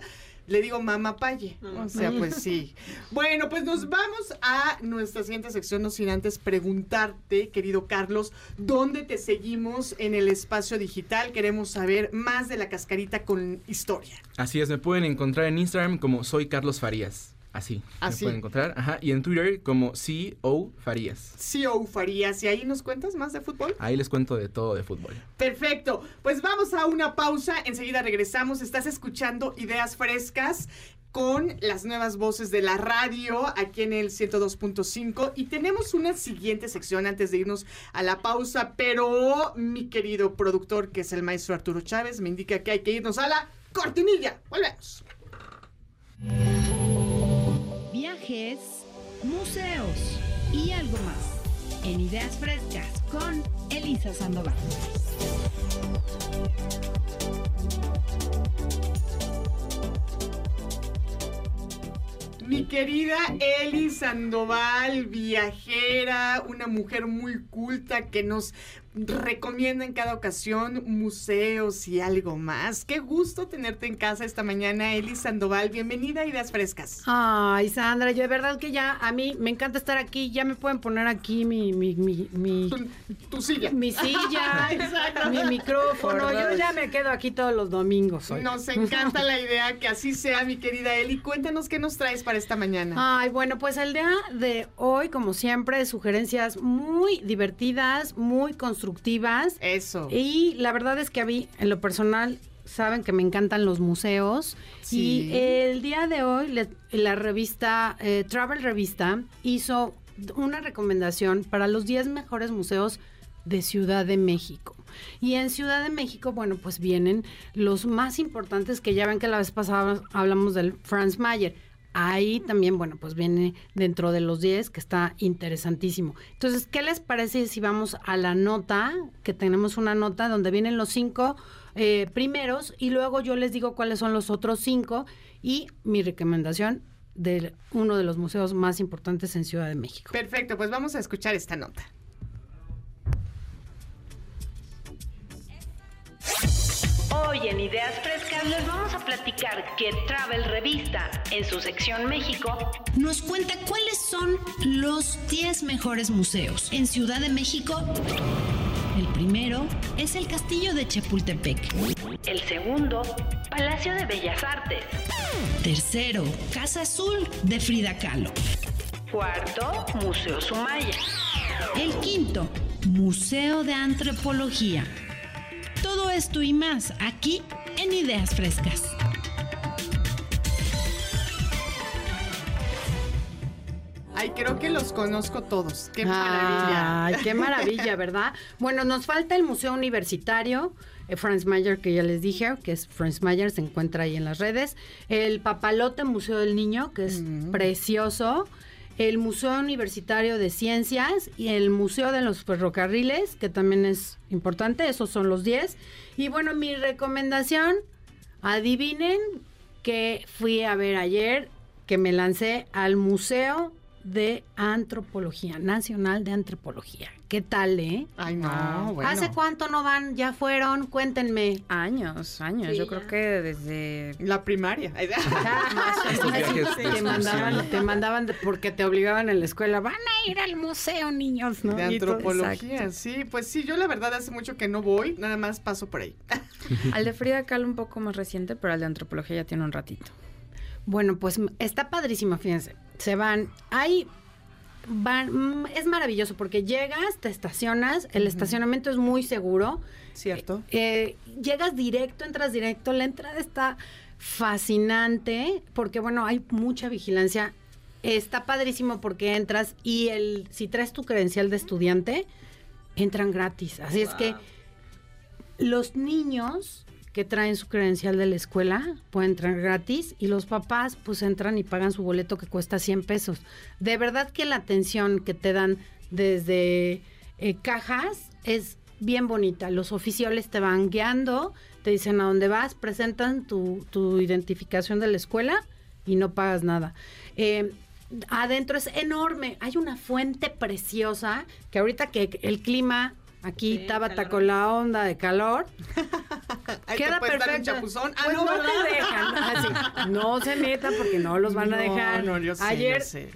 le digo mamá Paye. O sea, pues sí. Bueno, pues nos vamos a nuestra siguiente sección, no sin antes preguntarte, querido Carlos, ¿dónde te seguimos en el espacio digital? Queremos saber más de la cascarita con historia. Así es, me pueden encontrar en Instagram como soy Carlos Farías. Así. Así. Me pueden encontrar. Ajá. Y en Twitter como CEO Farías. CEO Farías. ¿Y ahí nos cuentas más de fútbol? Ahí les cuento de todo de fútbol. Perfecto. Pues vamos a una pausa. Enseguida regresamos. Estás escuchando Ideas Frescas con las nuevas voces de la radio aquí en el 102.5 y tenemos una siguiente sección antes de irnos a la pausa, pero mi querido productor que es el maestro Arturo Chávez me indica que hay que irnos a la cortinilla. Volvemos. Viajes, museos y algo más. En Ideas Frescas con Elisa Sandoval. Mi querida Eli Sandoval, viajera, una mujer muy culta que nos recomienda en cada ocasión museos y algo más. Qué gusto tenerte en casa esta mañana, Eli Sandoval. Bienvenida a Ideas Frescas. Ay, Sandra, yo de verdad que ya a mí me encanta estar aquí. Ya me pueden poner aquí mi, mi, mi, mi, Tu, tu silla. mi silla, mi micrófono. Yo ya me quedo aquí todos los domingos. hoy. Nos encanta la idea que así sea, mi querida Eli. Cuéntanos qué nos traes para esta mañana. Ay, bueno, pues el día de hoy, como siempre, sugerencias muy divertidas, muy constructivas. Eso. Y la verdad es que a mí, en lo personal, saben que me encantan los museos. Sí. Y el día de hoy, le- la revista, eh, Travel Revista, hizo una recomendación para los 10 mejores museos de Ciudad de México. Y en Ciudad de México, bueno, pues vienen los más importantes que ya ven que la vez pasada hablamos del Franz Mayer. Ahí también, bueno, pues viene dentro de los 10, que está interesantísimo. Entonces, ¿qué les parece si vamos a la nota? Que tenemos una nota donde vienen los cinco eh, primeros y luego yo les digo cuáles son los otros cinco y mi recomendación de uno de los museos más importantes en Ciudad de México. Perfecto, pues vamos a escuchar esta nota. Hoy en Ideas Frescas les vamos a platicar que Travel Revista, en su sección México, nos cuenta cuáles son los 10 mejores museos en Ciudad de México. El primero es el Castillo de Chapultepec. El segundo, Palacio de Bellas Artes. Tercero, Casa Azul de Frida Kahlo. Cuarto, Museo Sumaya. El quinto, Museo de Antropología. Todo esto y más aquí en Ideas Frescas. Ay, creo que los conozco todos. Qué maravilla. Ay, qué maravilla, ¿verdad? Bueno, nos falta el Museo Universitario, eh, Franz Mayer, que ya les dije, que es Franz Mayer, se encuentra ahí en las redes. El Papalote Museo del Niño, que es precioso. El Museo Universitario de Ciencias y el Museo de los Ferrocarriles, que también es importante, esos son los 10. Y bueno, mi recomendación, adivinen que fui a ver ayer, que me lancé al Museo de Antropología, Nacional de Antropología. ¿Qué tal, eh? Ay, no, bueno. ¿Hace cuánto no van? ¿Ya fueron? Cuéntenme. Años, años. Sí, Yo ya. creo que desde La primaria. Te mandaban, te mandaban de- porque te obligaban en la escuela. Van a ir al museo, niños, ¿no? De todo- antropología, exacto. sí. Pues sí, yo la verdad hace mucho que no voy, nada más paso por ahí. al de Frida Kahlo un poco más reciente, pero al de antropología ya tiene un ratito. Bueno, pues está padrísimo, fíjense. Se van, hay, van, mm, es maravilloso porque llegas, te estacionas, el estacionamiento es muy seguro. ¿Cierto? Eh, llegas directo, entras directo, la entrada está fascinante porque, bueno, hay mucha vigilancia. Está padrísimo porque entras y el si traes tu credencial de estudiante, entran gratis. Así es que los niños que traen su credencial de la escuela pueden entrar gratis y los papás pues entran y pagan su boleto que cuesta 100 pesos. De verdad que la atención que te dan desde eh, cajas es bien bonita. Los oficiales te van guiando, te dicen a dónde vas, presentan tu, tu identificación de la escuela y no pagas nada. Eh, adentro es enorme. Hay una fuente preciosa que ahorita que el clima aquí Sí, con la onda de calor, queda perfecto. chapuzón. Ah, Pues no, no, ¿verdad? te dejan. Así, no se metan porque no los van a dejar. No, yo sé, Ayer yo sé.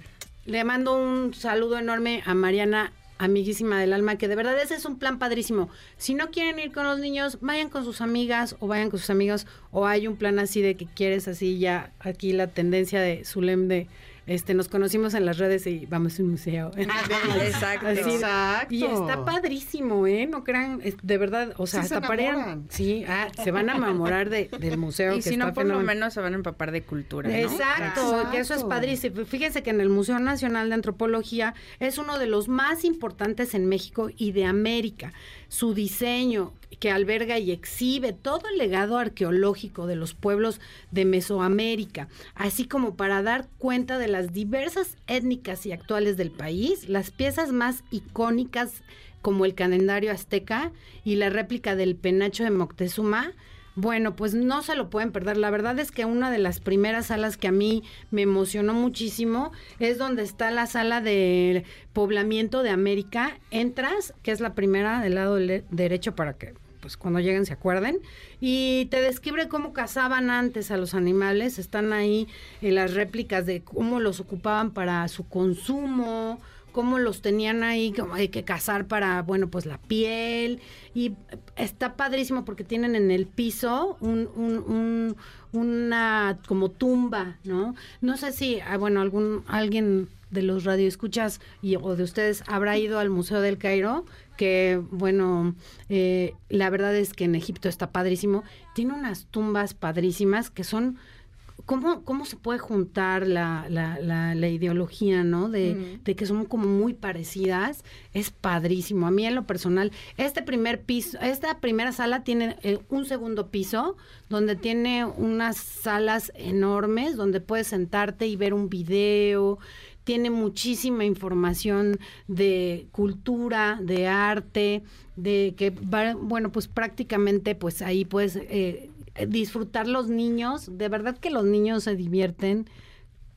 le mando un saludo enorme a Mariana, amiguísima del alma, que de verdad ese es un plan padrísimo. Si no quieren ir con los niños, vayan con sus amigas o vayan con sus amigos o hay un plan así de que quieres así ya aquí la tendencia de Zulem de este nos conocimos en las redes y vamos a un museo. Exacto. Así de- Exacto. Y está padrísimo, ¿eh? No crean, es- de verdad, o sea, Sí se hasta enamoran. Sí, ah, se van a enamorar de, del museo. Y que si no, por lo menos se van a empapar de cultura, ¿no? Exacto, que eso es Exacto. padrísimo. Fíjense que en el Museo Nacional de Antropología es uno de los más importantes en México y de América. Su diseño, que alberga y exhibe todo el legado arqueológico de los pueblos de Mesoamérica, así como para dar cuenta de las diversas étnicas y actuales del país, las piezas más icónicas como el calendario azteca y la réplica del penacho de Moctezuma, Bueno, pues no se lo pueden perder. La verdad es que una de las primeras salas que a mí me emocionó muchísimo es donde está la sala de poblamiento de América. Entras, que es la primera del lado derecho para que pues cuando lleguen se acuerden y te describe cómo cazaban antes a los animales, están ahí en las réplicas de cómo los ocupaban para su consumo, cómo los tenían ahí, como hay que cazar para, bueno, pues la piel. Y está padrísimo porque tienen en el piso un, un- un- una como tumba, ¿no? No sé si, ah, bueno, algún alguien de los radioescuchas y, o de ustedes habrá ido al Museo del Cairo, que, bueno, eh, la verdad es que en Egipto está padrísimo. Tiene unas tumbas padrísimas que son ¿Cómo, ¿Cómo se puede juntar la, la, la, la ideología, ¿no? De, de que son como muy parecidas. Es padrísimo. A mí en lo personal, este primer piso, esta primera sala tiene eh, un segundo piso donde tiene unas salas enormes donde puedes sentarte y ver un video. Tiene muchísima información de cultura, de arte, de que, bueno, pues prácticamente pues ahí puedes eh, disfrutar los niños. De verdad que los niños se divierten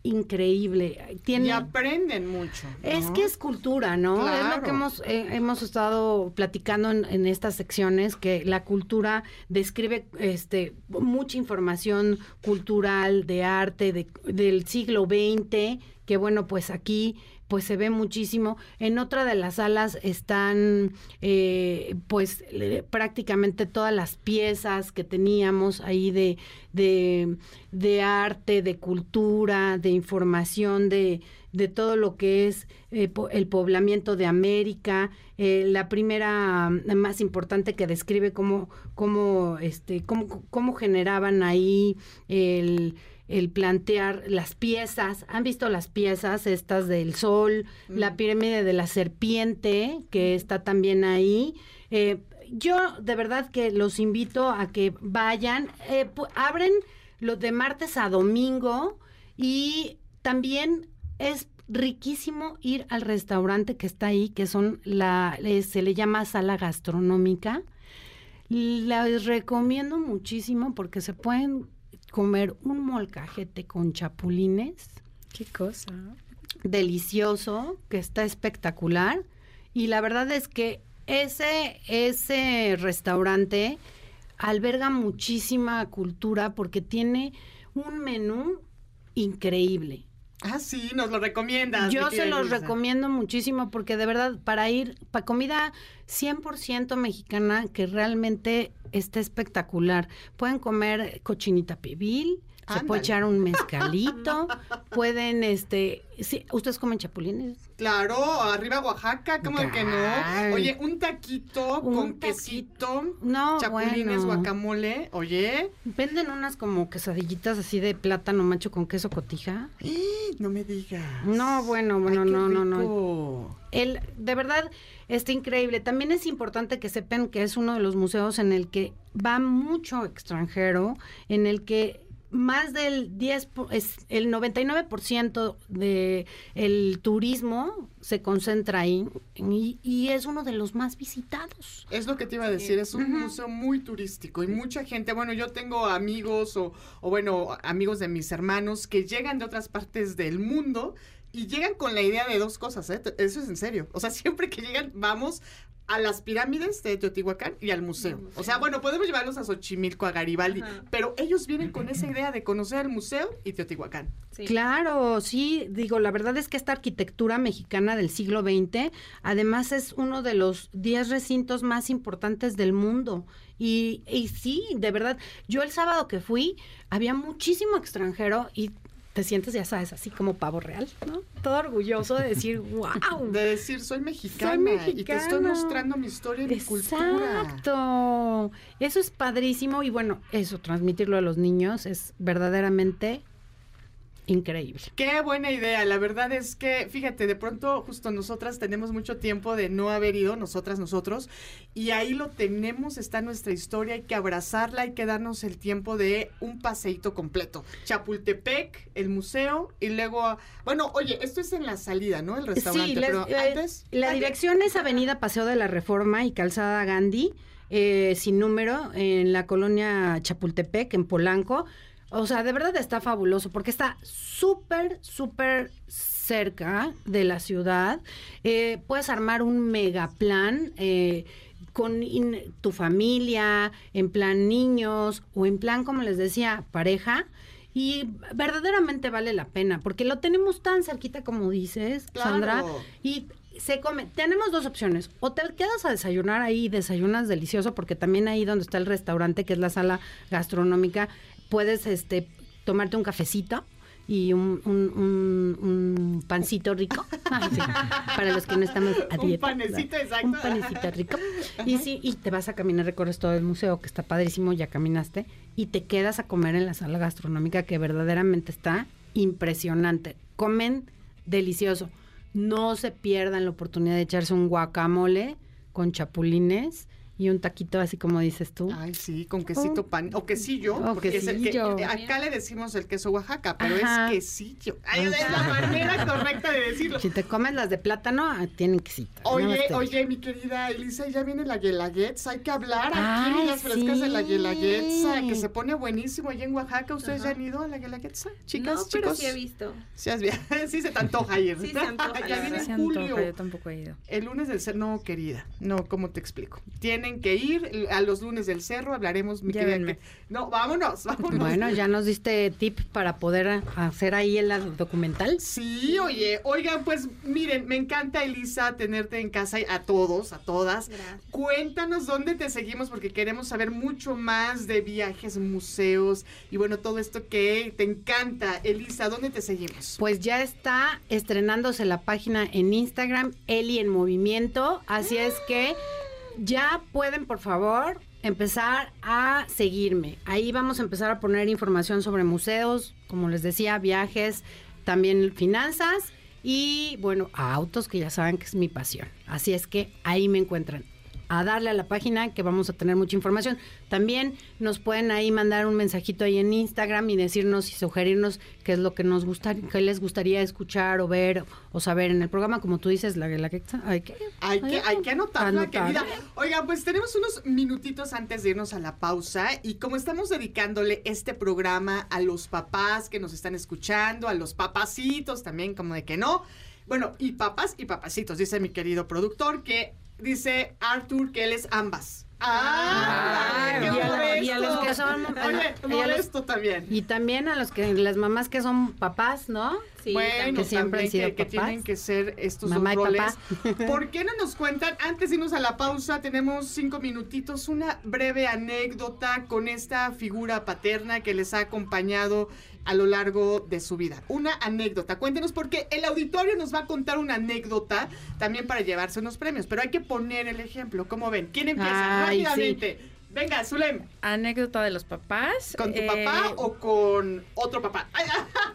increíble. Tiene, Y aprenden mucho. es que es cultura, ¿no? Es lo que hemos, eh, hemos estado platicando en, en estas secciones, que la cultura describe este mucha información cultural, de arte, de- del siglo XX, que bueno, pues aquí pues se ve muchísimo. En otra de las salas están eh, pues le- prácticamente todas las piezas que teníamos ahí de, de, arte, de cultura, de información, de, de todo lo que es eh, el poblamiento de América. Eh, la primera mm, más importante que describe cómo, cómo, este, cómo, cómo generaban ahí el el plantear las piezas. ¿Han visto las piezas estas del sol? La pirámide de la serpiente, que está también ahí. Eh, yo de verdad que los invito a que vayan. Eh, abren los de martes a domingo y también es riquísimo ir al restaurante que está ahí, que son la, eh, se le llama sala gastronómica. Les recomiendo muchísimo porque se pueden comer un molcajete con chapulines. Qué cosa. Delicioso, que está espectacular. Y la verdad es que ese, ese restaurante alberga muchísima cultura porque tiene un menú increíble. Ah, sí, nos lo recomiendas. Yo se los recomiendo muchísimo porque de verdad para ir para comida 100% mexicana que realmente está espectacular. Pueden comer cochinita pibil, se puede echar un mezcalito, pueden este, sí, ustedes comen chapulines. Claro, arriba Oaxaca, ¿cómo de que no? Oye, un taquito Un con taquito. quesito, No, chapulines, bueno. guacamole, oye, Venden unas como quesadillitas así de plátano macho con queso cotija. no me digas. No, bueno, bueno, Ay, no, no, no. El, de verdad, está increíble. También es importante que sepan que es uno de los museos en el que va mucho extranjero, en el que más del 10, po- es el 99% de el turismo se concentra ahí y, y es uno de los más visitados. Es lo que te iba a decir, es un museo muy turístico y mucha gente, bueno, yo tengo amigos o, o bueno, amigos de mis hermanos que llegan de otras partes del mundo y llegan con la idea de dos cosas, ¿eh? Eso es en serio. O sea, siempre que llegan, vamos a las pirámides de Teotihuacán y al museo. O sea, bueno, podemos llevarlos a Xochimilco, a Garibaldi, pero ellos vienen con esa idea de conocer el museo y Teotihuacán. Claro, sí, digo, la verdad es que esta arquitectura mexicana del siglo XX, además es uno de los 10 recintos más importantes del mundo. Y, y sí, de verdad, yo el sábado que fui, había muchísimo extranjero y te sientes, ya sabes, así como pavo real, ¿no? Todo orgulloso de decir, wow. De decir, soy mexicana, Soy y te estoy mostrando mi historia y mi cultura. Exacto. Eso es padrísimo y bueno, eso, transmitirlo a los niños es verdaderamente increíble. Qué buena idea. La verdad es que, fíjate, de pronto justo nosotras tenemos mucho tiempo de no haber ido, nosotras, nosotros, y ahí lo tenemos, está nuestra historia, hay que abrazarla, hay que darnos el tiempo de un paseíto completo. Chapultepec, el museo, y luego, bueno, oye, esto es en la salida, ¿no? El restaurante, les- pero eh, antes... la dirección es Avenida Paseo de la Reforma y Calzada Gandhi. eh, sin número en la colonia Chapultepec, en Polanco. O sea, de verdad está fabuloso porque está súper, súper cerca de la ciudad. Eh, puedes armar un mega plan. Eh, con in- tu familia, en plan niños o en plan, como les decía, pareja. Y verdaderamente vale la pena, porque lo tenemos tan cerquita como dices, Claro. Sandra. Y se come, tenemos dos opciones. O te quedas a desayunar ahí, y desayunas delicioso, porque también ahí donde está el restaurante, que es la sala gastronómica, puedes este tomarte un cafecito y un, un- un- un pancito rico. Sí, Para los que no estamos a Un dieta. panecito, ¿verdad? exacto. Un panecito rico. Y sí, y te vas a caminar, recorres todo el museo, que está padrísimo, ya caminaste, y te quedas a comer en la sala gastronómica, que verdaderamente está impresionante. Comen delicioso. No se pierdan la oportunidad de echarse un guacamole con chapulines y un taquito así como dices tú. Ay, sí, con quesito pan. O quesillo. O porque es el que- quesillo. eh, acá le decimos el queso Oaxaca, pero Ajá. es quesillo. Ay, es la manera correcta de decirlo. Si te comes las de plátano, ah, tienen quesito. Oye, oye, mi querida Elisa, ya viene la Guelaguetza. Hay que hablar aquí Ay, en las frescas de la sí. Guelaguetza, que se pone buenísimo allá en Oaxaca. ¿Ustedes ya han ido a la Guelaguetza? Chicas, no, pero chicos. sí he visto. Sí, has sí se te antoja ir. Sí se antoja, ya viene julio. antoja, yo tampoco he ido. El lunes del cerro, no, querida, no, ¿cómo te explico? Tienen que ir a los lunes del cerro, hablaremos, mi querida. No, vámonos, vámonos. Bueno, ya nos diste tip para poder a- hacer ahí el documental. Sí, oye, oigan, pues miren, me encanta Elisa tenerte en casa y a todos, a todas. Gracias. Cuéntanos dónde te seguimos porque queremos saber mucho más de viajes, museos y bueno, todo esto que te encanta. Elisa, ¿dónde te seguimos? Pues ya está estrenándose la página en Instagram, Eli en Movimiento. Así es que ya pueden, por favor, empezar a seguirme. Ahí vamos a empezar a poner información sobre museos, como les decía, viajes, también finanzas y, bueno, autos, que ya saben que es mi pasión. Así es que ahí me encuentran. A darle a la página que vamos a tener mucha información. También nos pueden ahí mandar un mensajito ahí en Instagram y decirnos y sugerirnos qué es lo que nos gustaría, qué les gustaría escuchar o ver o saber en el programa, como tú dices, la, la que hay que Hay que, hay que anotarla, Anotar. querida. Oigan, pues tenemos unos minutitos antes de irnos a la pausa y como estamos dedicándole este programa a los papás que nos están escuchando, a los papacitos también, como de que no. Bueno, y papás y papacitos, dice mi querido productor, que dice Arthur que él es ambas. ¡Ah! Ah, ¡Qué y a y los que son- Oye, y a los- también. Y también a los que las mamás que son papás, ¿no? Sí, bueno, que siempre han también sido que, tienen que ser estos Mamá dos y roles. papá. ¿Por qué no nos cuentan, antes de irnos a la pausa, tenemos cinco minutitos, una breve anécdota con esta figura paterna que les ha acompañado a lo largo de su vida? Una anécdota. Cuéntenos porque el auditorio nos va a contar una anécdota también para llevarse unos premios, pero hay que poner el ejemplo. ¿Cómo ven? ¿Quién empieza? Ay, sí. Venga, Zulem, Anécdota de los papás. ¿con tu eh, papá o con otro papá?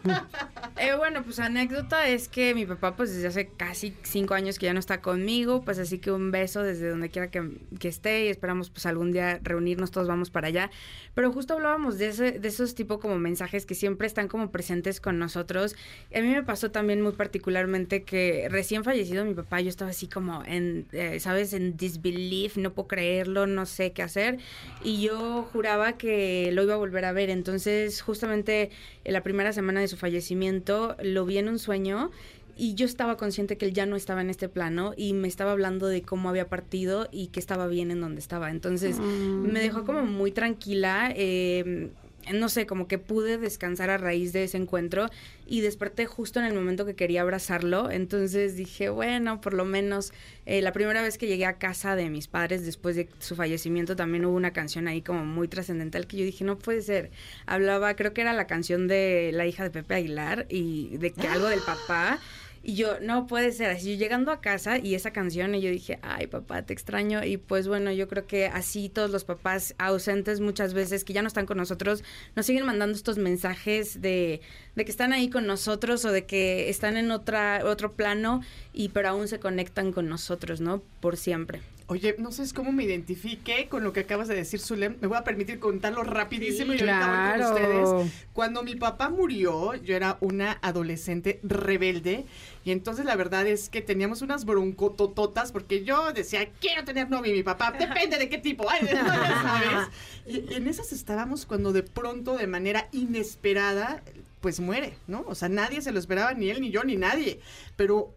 Ah, Eh, bueno, pues anécdota es que mi papá, pues desde hace casi cinco años que ya no está conmigo, pues así que un beso desde donde quiera que, que esté y esperamos pues algún día reunirnos, todos vamos para allá. Pero justo hablábamos de, ese, de esos tipo como mensajes que siempre están como presentes con nosotros. A mí me pasó también muy particularmente que recién fallecido mi papá, yo estaba así como en, eh, ¿sabes? En disbelief, no puedo creerlo, no sé qué hacer. Y yo juraba que lo iba a volver a ver. Entonces, justamente en la primera semana de su fallecimiento, lo vi en un sueño y yo estaba consciente que él ya no estaba en este plano y me estaba hablando de cómo había partido y que estaba bien en donde estaba. Entonces, me dejó como muy tranquila. eh, no sé, como que pude descansar a raíz de ese encuentro y desperté justo en el momento que quería abrazarlo. Entonces dije, bueno, por lo menos eh, la primera vez que llegué a casa de mis padres después de su fallecimiento también hubo una canción ahí como muy trascendental que yo dije, no puede ser. Hablaba, creo que era la canción de la hija de Pepe Aguilar y de que algo del papá. Y yo, no puede ser así. Yo llegando a casa y esa canción, y yo dije, ay, papá, te extraño. Y pues bueno, yo creo que así todos los papás ausentes muchas veces que ya no están con nosotros, nos siguen mandando estos mensajes de, de que están ahí con nosotros o de que están en otra, otro plano, y pero aún se conectan con nosotros, ¿no? Por siempre. Oye, no sé cómo me identifique con lo que acabas de decir, Zulem. Me voy a permitir contarlo rapidísimo y ahorita voy con claro. ustedes. Cuando mi papá murió, yo era una adolescente rebelde y entonces la verdad es que teníamos unas broncotototas porque yo decía, quiero tener novio y mi papá, depende de qué tipo. Ay, ya sabes. Y en esas estábamos cuando de pronto, de manera inesperada, pues muere, ¿no? O sea, nadie se lo esperaba, ni él, ni yo, ni nadie. Pero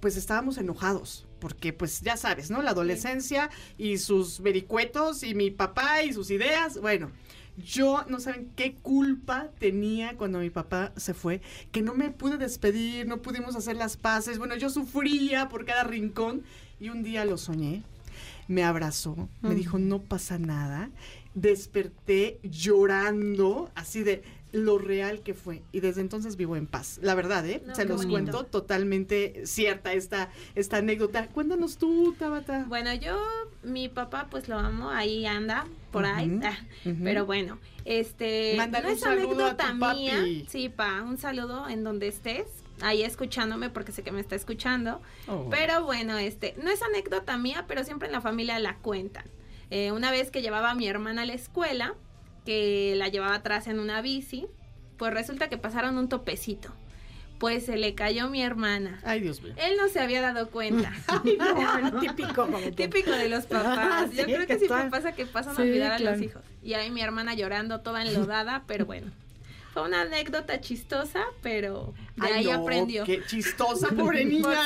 pues estábamos enojados, porque pues ya sabes, ¿no? La adolescencia y sus vericuetos y mi papá y sus ideas, bueno. Yo no saben qué culpa tenía cuando mi papá se fue, que no me pude despedir, no pudimos hacer las paces. Bueno, yo sufría por cada rincón y un día lo soñé. Me abrazó, me dijo, no pasa nada. Desperté llorando, así de lo real que fue. Y desde entonces vivo en paz. La verdad, ¿eh? No, Se los bonito. cuento totalmente cierta esta, esta anécdota. Cuéntanos tú, Tabata. Bueno, yo, mi papá, pues lo amo, ahí anda, por ahí. Ah. Pero bueno, este. Mándale no un es saludo a anécdota tu papi. mía. Sí, pa, un saludo en donde estés. Ahí escuchándome porque sé que me está escuchando. Oh. Pero bueno, este, no es anécdota mía, pero siempre en la familia la cuentan. Eh, una vez que llevaba a mi hermana a la escuela, que la llevaba atrás en una bici, pues resulta que pasaron un topecito. Pues se le cayó mi hermana. Ay, Dios mío. Él no se había dado cuenta. típico. Típico de los papás. Ah, Yo sí, creo que, que siempre está- pasa que pasan Sí, a olvidar a los hijos. Y ahí mi hermana llorando toda enlodada, pero bueno. Fue una anécdota chistosa, pero de Ay, ahí no, aprendió. Qué chistosa, pobre niña.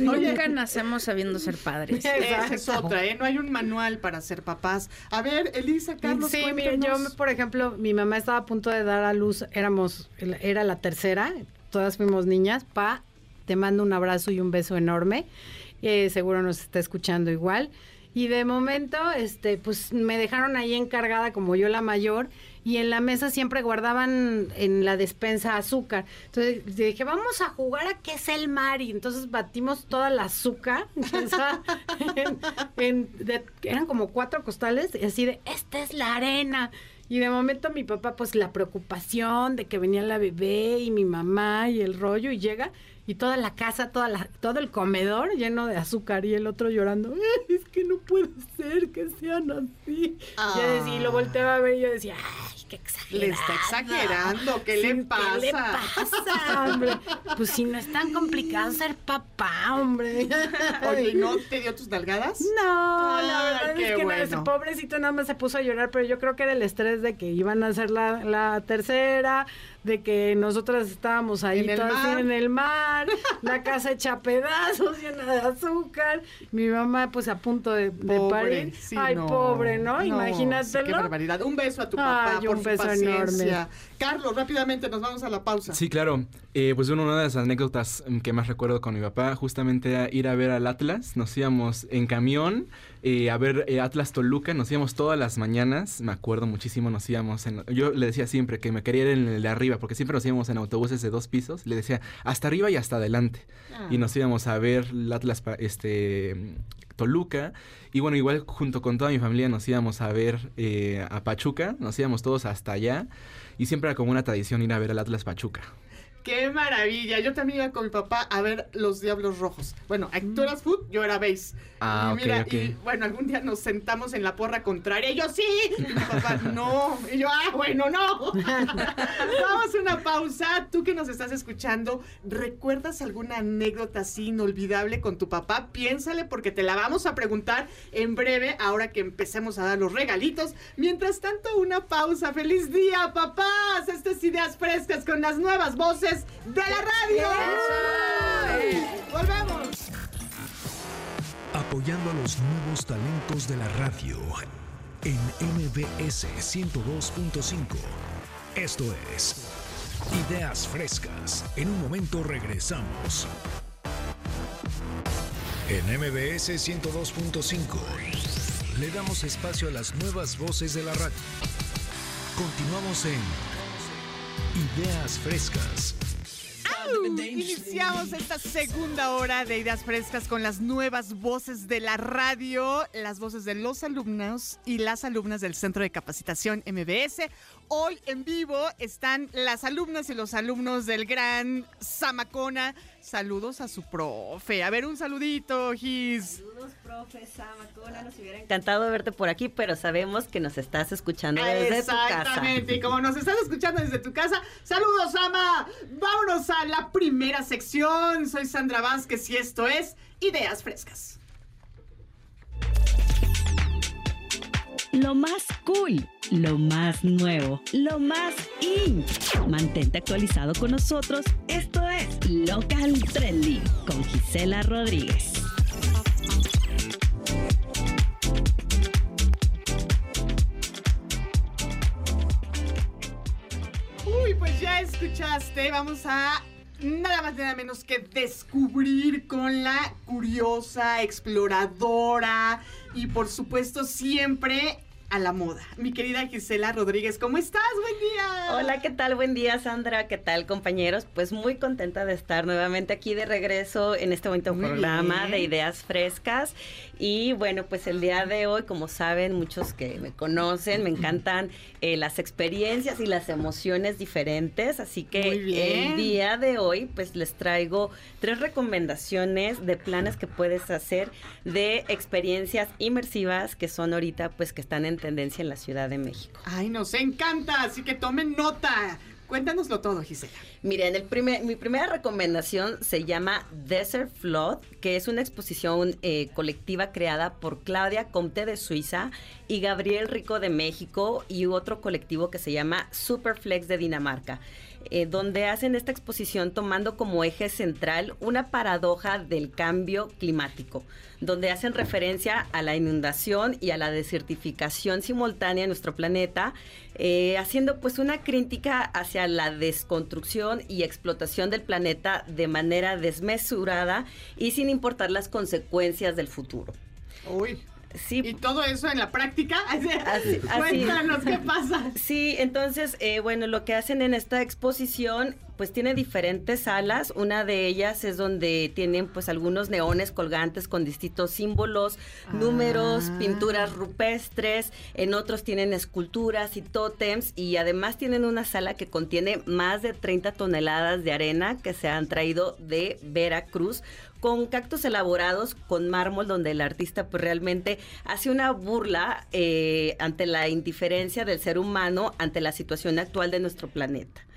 Nunca nacemos sabiendo ser padres. esa es otra, ¿eh? No hay un manual para ser papás. A ver, Elisa, Carlos, Sí, mire, yo, por ejemplo, mi mamá estaba a punto de dar a luz, éramos, era la tercera, todas fuimos niñas, pa, te mando un abrazo y un beso enorme, eh, seguro nos está escuchando igual. Y de momento, este, pues me dejaron ahí encargada como yo la mayor y en la mesa siempre guardaban en la despensa azúcar. Entonces dije, vamos a jugar a qué es el mar y entonces batimos toda la azúcar. que estaba en- en- de- eran como cuatro costales y así de, esta es la arena. Y de momento mi papá, pues la preocupación de que venía la bebé y mi mamá y el rollo y llega y toda la casa, toda la, todo el comedor lleno de azúcar y el otro llorando, "Ay, es que no puede ser que sean así. Y, yo decía- y lo volteaba a ver y yo decía, ay, qué. Le está exagerando, ¿qué le pasa? ¿Qué le pasa, hombre? Pues si no es tan complicado ser papá, hombre. Oye, ¿y no te dio tus nalgadas? No, Ay, la verdad qué es que no, bueno. ese pobrecito nada más se puso a llorar, pero yo creo que era el estrés de que iban a hacer la, la tercera, de que nosotras estábamos ahí En el todas mar. en el mar, la casa hecha a pedazos, llena de azúcar, mi mamá pues a punto de, de Pobre, parir. sí, Ay, no. pobre, ¿no? No, sí, Imagínatelo. qué barbaridad. Un beso a tu papá Ay, por un su beso paciencia. enorme. Carlos, rápidamente nos vamos a la pausa. Sí, claro. Eh, pues bueno, una de las anécdotas mm, que más recuerdo con mi papá justamente era ir a ver al Atlas. Nos íbamos en camión eh, a ver eh, Atlas Toluca. Nos íbamos todas las mañanas. Me acuerdo muchísimo. Nos íbamos en... Yo le decía siempre que me quería ir en el de arriba porque siempre nos íbamos en autobuses de dos pisos. Le decía hasta arriba y hasta adelante. Y nos íbamos a ver el Atlas este, Toluca. Y bueno, igual junto con toda mi familia nos íbamos a ver eh, a Pachuca. Nos íbamos todos hasta allá. Y siempre era como una tradición ir a ver al Atlas Pachuca. ¡Qué maravilla! Yo también iba con mi papá a ver Los Diablos Rojos. Bueno, tú eras foot, yo era base. Ah, y ok, mira, ok. y bueno, algún día nos sentamos en la porra contraria. Y yo, sí. Y mi papá, no. Y yo, ah, bueno, no. Vamos a una pausa. Tú que nos estás escuchando, ¿recuerdas alguna anécdota así inolvidable con tu papá? Piénsale porque te la vamos a preguntar en breve, ahora que empecemos a dar los regalitos. Mientras tanto, una pausa. ¡Feliz día, papás! Estas es ideas frescas con las nuevas voces de la radio. ¡Volvemos! apoyando a los nuevos talentos de la radio en MBS 102.5. Esto es Ideas Frescas. En un momento regresamos. En MBS 102.5 le damos espacio a las nuevas voces de la radio. Continuamos en Ideas Frescas. Iniciamos esta segunda hora de Ideas Frescas con las nuevas voces de la radio, las voces de los alumnos y las alumnas del Centro de Capacitación MBS. Hoy en vivo están las alumnas y los alumnos del Gran Zamacona. Saludos a su profe. A ver, un saludito, Gis. Saludos, profe Sama. Hola, nos hubiera encantado verte por aquí, pero sabemos que nos estás escuchando desde tu casa. Exactamente, y como nos estás escuchando desde tu casa, saludos, Sama. Vámonos a la primera sección. Soy Sandra Vázquez y esto es Ideas Frescas. Lo más cool, lo más nuevo, lo más in. Mantente actualizado con nosotros. Esto es Local Trendy con Gisela Rodríguez. Uy, pues ya escuchaste. Vamos a nada más nada menos que descubrir con la curiosa, exploradora y por supuesto siempre a la moda. Mi querida Gisela Rodríguez, ¿cómo estás? Buen día. Hola, ¿qué tal? Buen día, Sandra. ¿Qué tal, compañeros? Pues muy contenta de estar nuevamente aquí de regreso en este bonito Muy programa bien. de ideas frescas. Y bueno, pues el día de hoy, como saben, muchos que me conocen, me encantan eh, las experiencias y las emociones diferentes. Así que el día de hoy, pues les traigo tres recomendaciones de planes que puedes hacer de experiencias inmersivas que son ahorita, pues que están en tendencia en la Ciudad de México. Ay, nos encanta, así que tomen nota. Cuéntanoslo todo, Gisela. Miren, el primer, mi primera recomendación se llama Desert Flood, que es una exposición eh, colectiva creada por Claudia Comte de Suiza y Gabriel Rico de México y otro colectivo que se llama Superflex de Dinamarca. Eh, donde hacen esta exposición tomando como eje central una paradoja del cambio climático, donde hacen referencia a la inundación y a la desertificación simultánea en nuestro planeta, eh, haciendo pues una crítica hacia la desconstrucción y explotación del planeta de manera desmesurada y sin importar las consecuencias del futuro. Uy. Sí. ¿Y todo eso en la práctica? Así- así. Cuéntanos qué pasa. Sí, entonces, eh, bueno, lo que hacen en esta exposición, pues tiene diferentes salas. Una de ellas es donde tienen pues algunos neones colgantes con distintos símbolos, números, pinturas rupestres. En otros tienen esculturas y tótems. Y además tienen una sala que contiene más de 30 toneladas de arena que se han traído de Veracruz con cactus elaborados con mármol donde el artista pues realmente hace una burla eh, ante la indiferencia del ser humano ante la situación actual de nuestro planeta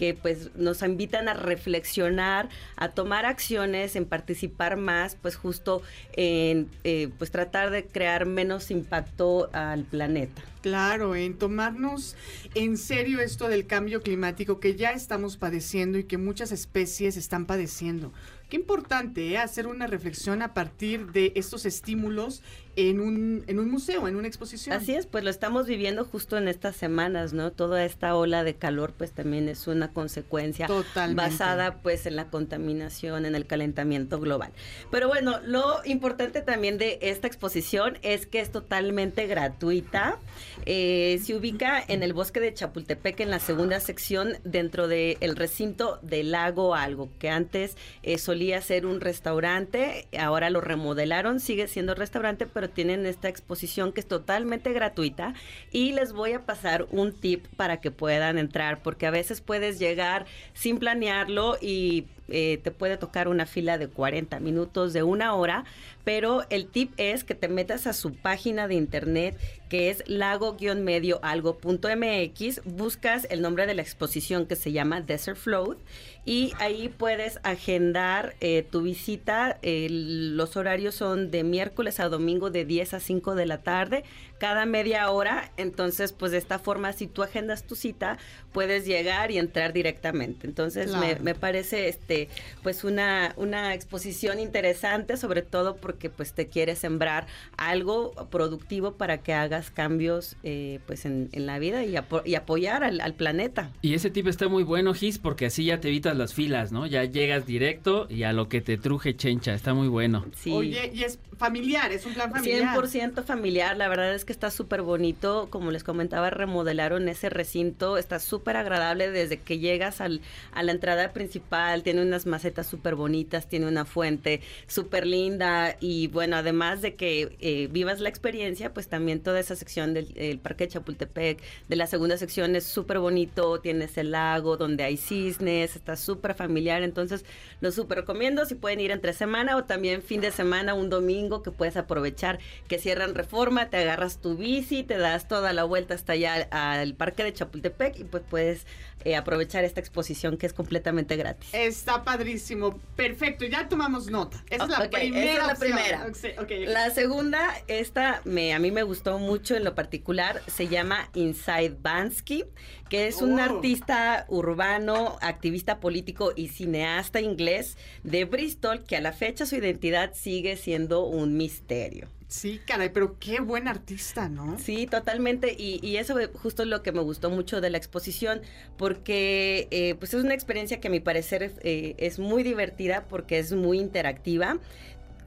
que pues nos invitan a reflexionar, a tomar acciones, en participar más, pues justo en eh, pues tratar de crear menos impacto al planeta. Claro, en tomarnos en serio esto del cambio climático que ya estamos padeciendo y que muchas especies están padeciendo. Qué importante ¿eh? hacer una reflexión a partir de estos estímulos en un, en un museo, en una exposición. Así es, pues lo estamos viviendo justo en estas semanas, ¿no? Toda esta ola de calor pues también es una consecuencia Totalmente. basada pues en la contaminación, en el calentamiento global. Pero bueno, lo importante también de esta exposición es que es totalmente gratuita. Eh, se ubica en el bosque de Chapultepec en la segunda sección dentro del recinto del lago Algo, que antes eh, solía ser un restaurante, ahora lo remodelaron, sigue siendo restaurante, pero tienen esta exposición que es totalmente gratuita y les voy a pasar un tip para que puedan entrar, porque a veces puedes llegar sin planearlo y eh, te puede tocar una fila de 40 minutos, de una hora, pero el tip es que te metas a su página de internet que es lago-medio-algo.mx, buscas el nombre de la exposición que se llama Desert Float y ahí puedes agendar eh, tu visita. Los horarios son de miércoles a domingo de 10 a 5 de la tarde, cada media hora. Entonces, pues de esta forma, si tú agendas tu cita, puedes llegar y entrar directamente. Entonces, me, me parece este pues una, una exposición interesante, sobre todo porque pues te quiere sembrar algo productivo para que hagas cambios eh, pues en, en la vida y, apo- y apoyar al, al planeta. Y ese tip está muy bueno, Gis, porque así ya te evitas las filas, ¿no? Ya llegas directo y a lo que te truje chencha, está muy bueno. Sí. Oye, y es familiar, es un plan familiar. 100% familiar, la verdad es que está súper bonito. Como les comentaba, remodelaron ese recinto. Está súper agradable desde que llegas al, a la entrada principal. Tiene unas macetas súper bonitas, tiene una fuente súper linda. Y bueno, además de que eh, vivas la experiencia, pues también toda esa sección del el Parque Chapultepec, de la segunda sección es súper bonito. Tienes el lago donde hay cisnes, está súper familiar. Entonces, lo súper recomiendo si pueden ir entre semana o también fin de semana, un domingo que puedes aprovechar que cierran reforma, te agarras tu bici, te das toda la vuelta hasta allá al parque de Chapultepec y pues puedes eh, aprovechar esta exposición que es completamente gratis. Está padrísimo. Perfecto, ya tomamos nota. Esa es la primera. esa es la opción. primera. Ok, ok. La segunda, esta me, a mí me gustó mucho en lo particular, se llama Inside Bansky, que es un Oh. artista urbano, activista político y cineasta inglés de Bristol, que a la fecha su identidad sigue siendo un misterio. Sí, caray, pero qué buen artista, ¿no? Sí, totalmente. Y, y eso justo es lo que me gustó mucho de la exposición, porque eh, pues es una experiencia que a mi parecer eh, es muy divertida porque es muy interactiva.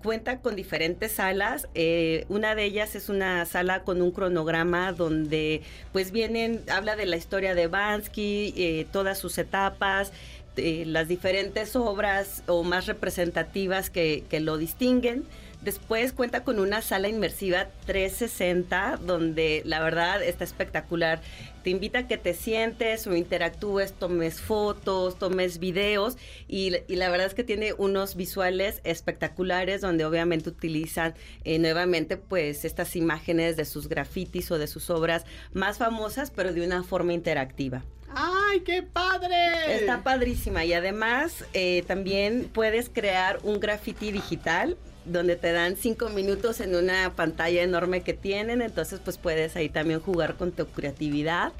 Cuenta con diferentes salas. eh, una de ellas es una sala con un cronograma donde pues vienen, habla de la historia de Bansky, eh, todas sus etapas, las diferentes obras o más representativas que lo distinguen. Después cuenta con una sala inmersiva 360 donde la verdad está espectacular. Te invita a que te sientes o interactúes, tomes fotos, tomes videos y, y la verdad es que tiene unos visuales espectaculares donde obviamente utilizan eh, nuevamente pues estas imágenes de sus grafitis o de sus obras más famosas pero de una forma interactiva. ¡Ay, qué padre! Está padrísima y además eh, también puedes crear un graffiti digital donde te dan cinco minutos en una pantalla enorme que tienen, entonces pues puedes ahí también jugar con tu creatividad.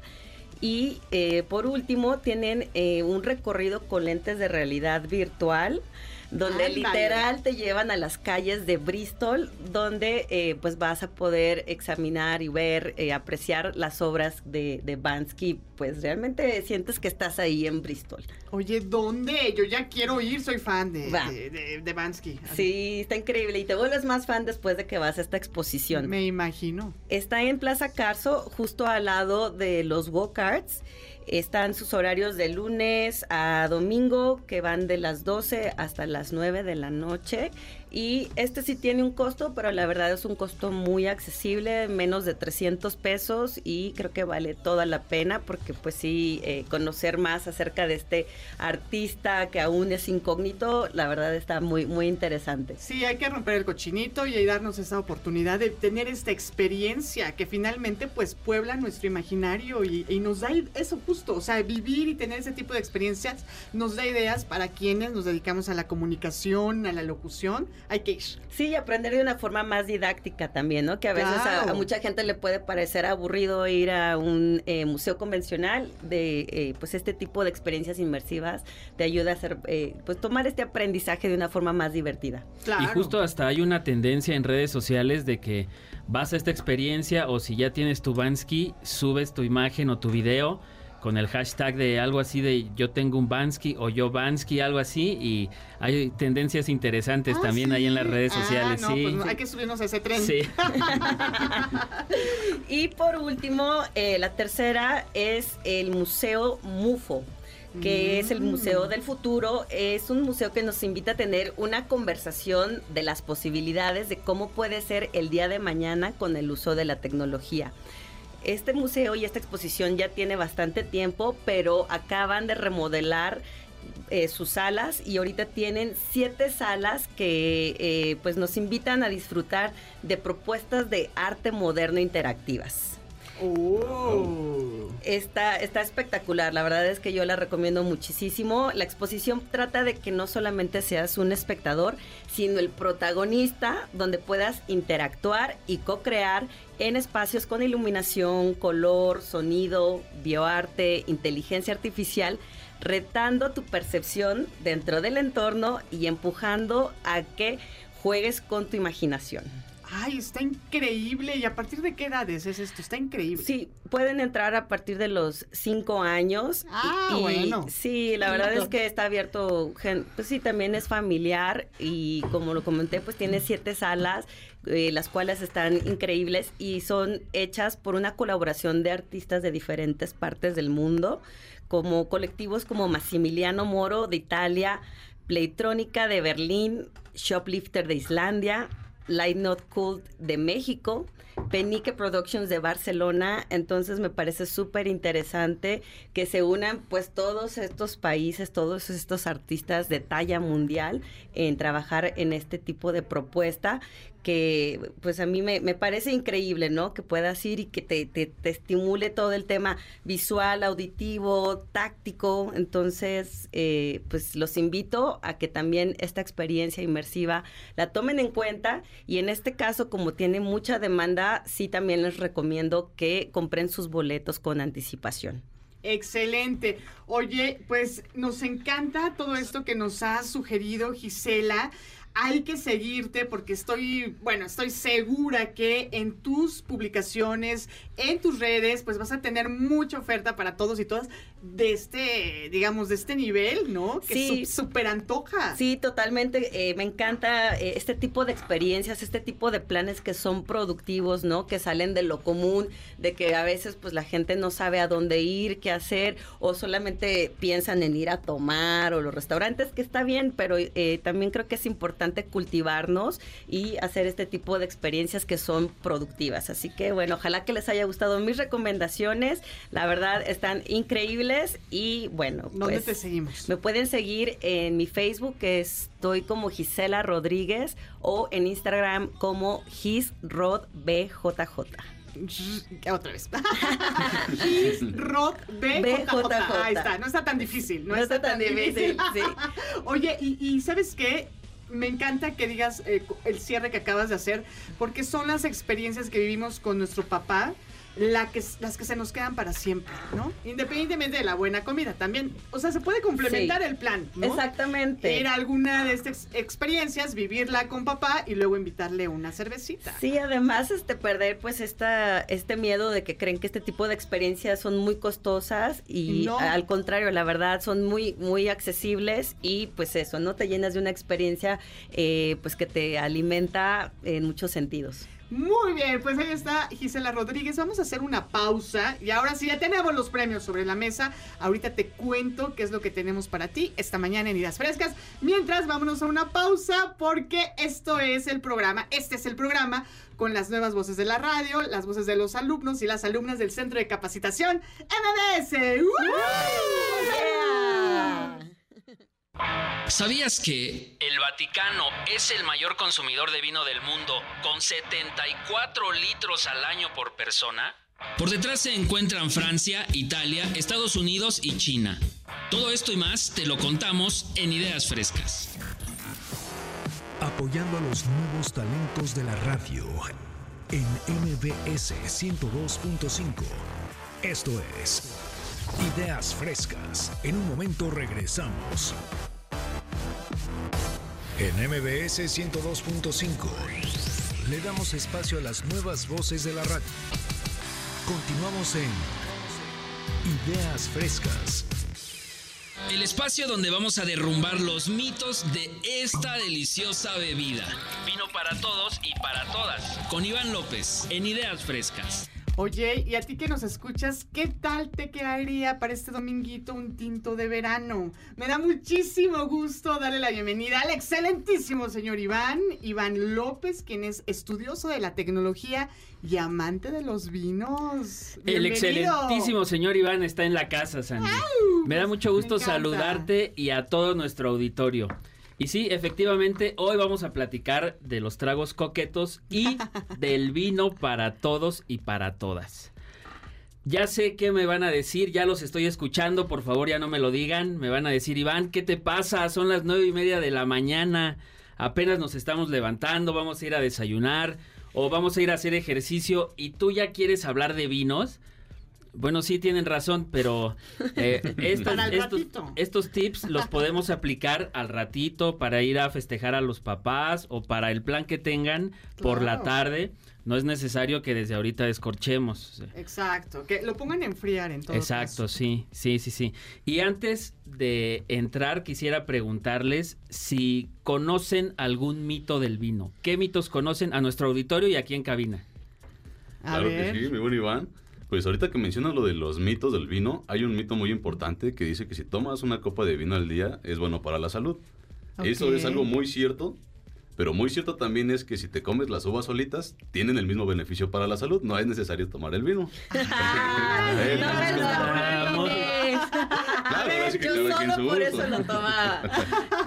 Y eh, por último tienen eh, un recorrido con lentes de realidad virtual donde literal te llevan a las calles de Bristol, donde eh, pues vas a poder examinar y ver, eh, apreciar las obras de, de Bansky. Pues realmente sientes que estás ahí en Bristol. Oye, ¿dónde? Yo ya quiero ir, soy fan de, de- de Bansky. Sí, está increíble y te vuelves más fan después de que vas a esta exposición. Me imagino. Está en Plaza Carso, justo al lado de los go-karts. Están sus horarios de lunes a domingo, que van de las 12 hasta las 9 de la noche. Y este sí tiene un costo, pero la verdad es un costo muy accesible, menos de 300 pesos y creo que vale toda la pena porque pues sí, eh, conocer más acerca de este artista que aún es incógnito, la verdad está muy, muy interesante. Sí, hay que romper el cochinito y darnos esa oportunidad de tener esta experiencia que finalmente pues puebla nuestro imaginario y, y nos da eso justo, o sea, vivir y tener ese tipo de experiencias nos da ideas para quienes nos dedicamos a la comunicación, a la locución, hay que ir. Sí, y aprender de una forma más didáctica también, ¿no? Que a veces a- a, Claro. mucha gente le puede parecer aburrido ir a un eh, museo convencional de, eh, pues, este tipo de experiencias inmersivas te ayuda a hacer, eh, pues, tomar este aprendizaje de una forma más divertida. Y justo hasta hay una tendencia en redes sociales de que vas a esta experiencia o si ya tienes tu Bansky, subes tu imagen o tu video con el hashtag de algo así de yo tengo un Bansky o yo Bansky, algo así, y hay tendencias interesantes también ahí en las redes Ah, sociales, no, sí. pues no, hay que subirnos a ese tren. Sí. Y por último, eh, la tercera es el Museo MUFO que es el Museo del Futuro. Es un museo que nos invita a tener una conversación de las posibilidades de cómo puede ser el día de mañana con el uso de la tecnología. Este museo y esta exposición ya tiene bastante tiempo, pero acaban de remodelar eh, sus salas y ahorita tienen siete salas que eh, pues nos invitan a disfrutar de propuestas de arte moderno interactivas. Oh. Está, está espectacular, la verdad es que yo la recomiendo muchísimo. La exposición trata de que no solamente seas un espectador, sino el protagonista, donde puedas interactuar y co-crear en espacios con iluminación, color, sonido, bioarte, inteligencia artificial, retando tu percepción dentro del entorno y empujando a que juegues con tu imaginación. Ay, está increíble. ¿Y a partir de qué edades es esto? Está increíble. Sí, pueden entrar a partir de los cinco años. Ah, bueno. Sí, la verdad es que está abierto, pues sí, también es familiar y como lo comenté, pues tiene siete salas, eh, las cuales están increíbles y son hechas por una colaboración de artistas de diferentes partes del mundo, como colectivos como Massimiliano Moro de Italia, Playtrónica de Berlín, Shoplifter de Islandia, Light Not Cool de México, Penique Productions de Barcelona, entonces me parece súper interesante que se unan pues todos estos países, todos estos artistas de talla mundial en trabajar en este tipo de propuesta que pues a mí me, parece increíble, ¿no? Que puedas ir y que te, te, estimule todo el tema visual, auditivo, táctico. Entonces, eh, pues los invito a que también esta experiencia inmersiva la tomen en cuenta y en este caso, como tiene mucha demanda, sí también les recomiendo que compren sus boletos con anticipación. Excelente. Oye, pues nos encanta todo esto que nos ha sugerido Gisela hay que seguirte porque estoy, bueno, estoy segura que en tus publicaciones, en tus redes, pues vas a tener mucha oferta para todos y todas de este, digamos, de este nivel, ¿no? Que sí. súper antoja. Sí, totalmente. Eh, me encanta eh, este tipo de experiencias, este tipo de planes que son productivos, ¿no? Que salen de lo común, de que a veces pues la gente no sabe a dónde ir, qué hacer, o solamente piensan en ir a tomar o los restaurantes, que está bien, pero eh, también creo que es importante cultivarnos y hacer este tipo de experiencias que son productivas. Así que bueno, ojalá que les haya gustado mis recomendaciones. La verdad están increíbles y bueno. ¿Dónde pues, te seguimos? Me pueden seguir en mi Facebook, que estoy como Gisela Rodríguez, o en Instagram como GisRodBJJ. Otra vez. Rod. Ahí está, no está tan difícil. No, está, tan difícil. Oye, y, y, ¿sabes qué? Me encanta que digas eh, el cierre que acabas de hacer, porque son las experiencias que vivimos con nuestro papá la que, las que se nos quedan para siempre, ¿no? Independientemente de la buena comida también. O sea, se puede complementar el plan, ¿no? Exactamente. Ir a alguna de estas experiencias, vivirla con papá y luego invitarle una cervecita. Sí, además, este, perder pues esta, este miedo de que creen que este tipo de experiencias son muy costosas y al contrario, la verdad, son muy, muy accesibles y pues eso, ¿no? Te llenas de una experiencia eh, pues que te alimenta en muchos sentidos. Muy bien, pues ahí está Gisela Rodríguez. Vamos a hacer una pausa y ahora sí ya tenemos los premios sobre la mesa. Ahorita te cuento qué es lo que tenemos para ti esta mañana en Idas Frescas. Mientras, vámonos a una pausa porque esto es el programa, este es el programa con las nuevas voces de la radio, las voces de los alumnos y las alumnas del Centro de Capacitación MBS. ¿Sabías que el Vaticano es el mayor consumidor de vino del mundo con 74 litros al año por persona? Por detrás se encuentran Francia, Italia, Estados Unidos y China. Todo esto y más te lo contamos en Ideas Frescas. Apoyando a los nuevos talentos de la radio en MBS 102.5. Esto es Ideas Frescas. En un momento regresamos. En MBS 102.5 le damos espacio a las nuevas voces de la radio. Continuamos en Ideas Frescas. El espacio donde vamos a derrumbar los mitos de esta deliciosa bebida. Vino para todos y para todas. Con Iván López en Ideas Frescas. Oye, y a ti que nos escuchas, ¿qué tal te quedaría para este dominguito un tinto de verano? Me da muchísimo gusto darle la bienvenida al excelentísimo señor Iván, Iván López, quien es estudioso de la tecnología y amante de los vinos. El excelentísimo señor Iván está en la casa, Sandy. Me da mucho gusto saludarte y a todo nuestro auditorio. Y sí, efectivamente, hoy vamos a platicar de los tragos coquetos y del vino para todos y para todas. Ya sé qué me van a decir, ya los estoy escuchando, por favor ya no me lo digan. Me van a decir, Iván, ¿qué te pasa? Son las nueve y media de la mañana, apenas nos estamos levantando, vamos a ir a desayunar o vamos a ir a hacer ejercicio y tú ya quieres hablar de vinos. Bueno, sí tienen razón, pero eh, estos, tips los podemos aplicar al ratito para ir a festejar a los papás o para el plan que tengan por la tarde. No es necesario que desde ahorita descorchemos. Exacto, que lo pongan a enfriar en todo Exacto, caso. sí, sí, sí, sí. Y antes de entrar, quisiera preguntarles si conocen algún mito del vino. ¿Qué mitos conocen a nuestro auditorio y aquí en cabina? A claro ver. que sí, mi buen Iván. Pues ahorita que mencionas lo de los mitos del vino, hay un mito muy importante que dice que si tomas una copa de vino al día es bueno para la salud. Eso es algo muy cierto, pero muy cierto también es que si te comes las uvas solitas, tienen el mismo beneficio para la salud, no es necesario tomar el vino. Ay, no. Claro, Yo solo por eso lo tomaba.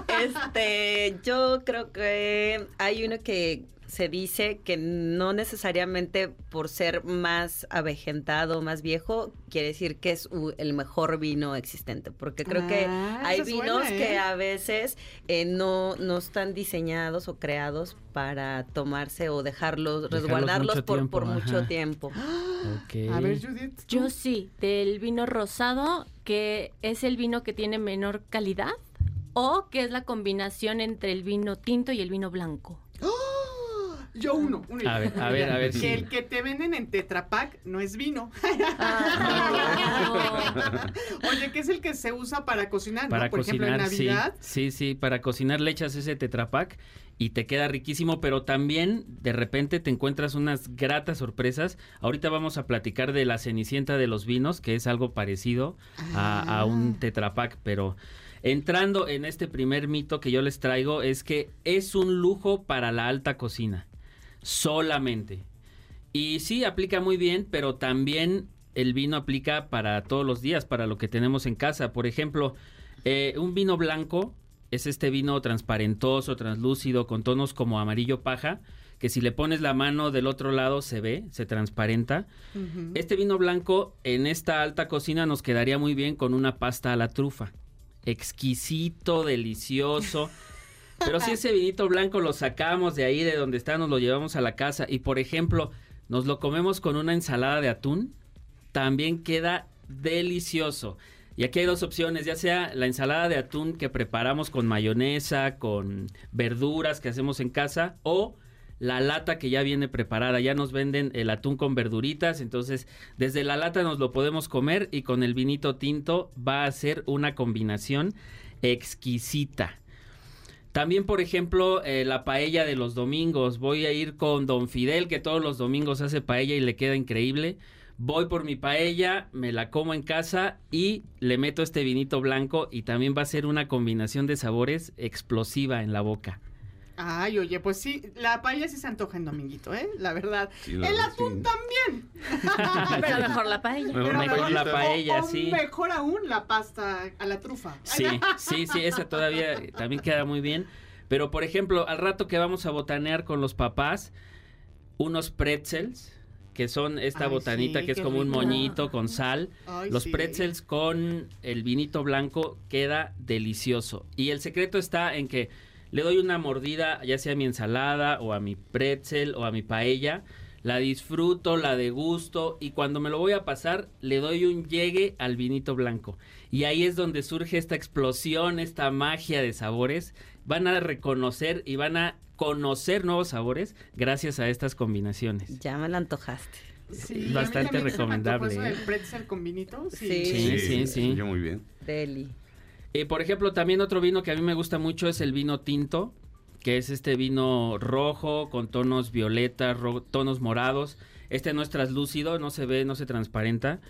Este, yo creo que hay uno que se dice que no necesariamente por ser más avejentado, más viejo, quiere decir que es el mejor vino existente. Porque creo que Ah, hay vinos buena, ¿eh? que a veces eh, no, no están diseñados o creados para tomarse o dejarlos, Dejarlos resguardarlos mucho por, tiempo, por mucho tiempo. A ver, Judith. ¿tú? Yo sí, del vino rosado, que es el vino que tiene menor calidad, o que es la combinación entre el vino tinto y el vino blanco. Yo uno. uno. A ver, a ver, a ver, Que sí. el que te venden en Tetra Pak no es vino. Ah, Oye, que es el que se usa para cocinar, Para ¿no? Por cocinar, ejemplo, en Navidad. sí. Sí, sí, para cocinar le echas ese tetrapack y te queda riquísimo, pero también de repente te encuentras unas gratas sorpresas. Ahorita vamos a platicar de la cenicienta de los vinos, que es algo parecido a, a un Ah. tetrapack, pero entrando en este primer mito que yo les traigo es que es un lujo para la alta cocina, solamente. Y sí, aplica muy bien, pero también el vino aplica para todos los días, para lo que tenemos en casa. Por ejemplo, eh, un vino blanco es este vino transparentoso, translúcido, con tonos como amarillo paja, que si le pones la mano del otro lado se ve, se transparenta. Este vino blanco en esta alta cocina nos quedaría muy bien con una pasta a la trufa. Exquisito, delicioso. Pero si ese vinito blanco lo sacamos de ahí, de donde está, nos lo llevamos a la casa y, por ejemplo, nos lo comemos con una ensalada de atún, también queda delicioso. Y aquí hay dos opciones, ya sea la ensalada de atún que preparamos con mayonesa, con verduras que hacemos en casa, o la lata que ya viene preparada. Ya nos venden el atún con verduritas, entonces desde la lata nos lo podemos comer y con el vinito tinto va a ser una combinación exquisita. También, por ejemplo, eh, la paella de los domingos. Voy a ir con Don Fidel, que todos los domingos hace paella y le queda increíble. Voy por mi paella, me la como en casa y le meto este vinito blanco y también va a ser una combinación de sabores explosiva en la boca. Ay, oye, pues sí, la paella sí se antoja en dominguito, ¿eh? La verdad. Sí, la el atún sí. también. Pero mejor la paella. Mejor, Pero mejor la paella, o sí. mejor aún la pasta a la trufa. Sí, sí, sí, esa todavía también queda muy bien. Pero, por ejemplo, al rato que vamos a botanear con los papás, unos pretzels, que son esta Ay, botanita sí, que es como un moñito con sal. Ay, Los sí. pretzels con el vinito blanco queda delicioso. Y el secreto está en que le doy una mordida, ya sea a mi ensalada o a mi pretzel o a mi paella. La disfruto, la degusto y cuando me lo voy a pasar le doy un llegue al vinito blanco. Y ahí es donde surge esta explosión, esta magia de sabores. Van a reconocer y van a conocer nuevos sabores gracias a estas combinaciones. Ya me la antojaste. Sí, Es a mí bastante recomendable, eso ¿eh? pretzel con vinito, sí. Sí. Sí, sí, sí. Yo muy bien. Deli. Eh, por ejemplo, también otro vino que a mí me gusta mucho es el vino tinto, que es este vino rojo con tonos violetas, tonos morados. Este no es translúcido, no se ve, no se transparenta.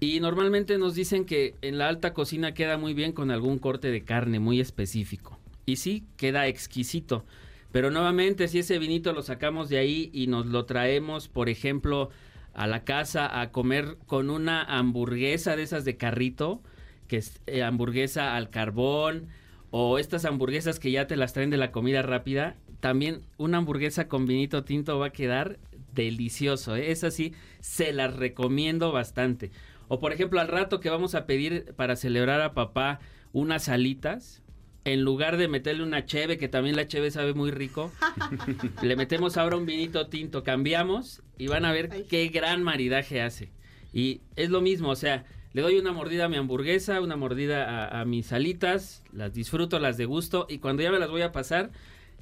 Y normalmente nos dicen que en la alta cocina queda muy bien con algún corte de carne muy específico. Y sí, queda exquisito. Pero nuevamente, si ese vinito lo sacamos de ahí y nos lo traemos, por ejemplo, a la casa a comer con una hamburguesa de esas de carrito, que es eh, hamburguesa al carbón, o estas hamburguesas que ya te las traen de la comida rápida, también una hamburguesa con vinito tinto va a quedar delicioso. ¿eh? Esa sí, se las recomiendo bastante. O por ejemplo, al rato que vamos a pedir para celebrar a papá unas alitas, en lugar de meterle una cheve, que también la cheve sabe muy rico, le metemos ahora un vinito tinto, cambiamos y van a ver Ay. qué gran maridaje hace. Y es lo mismo, o sea, le doy una mordida a mi hamburguesa, una mordida a, a mis alitas, las disfruto, las degusto y cuando ya me las voy a pasar,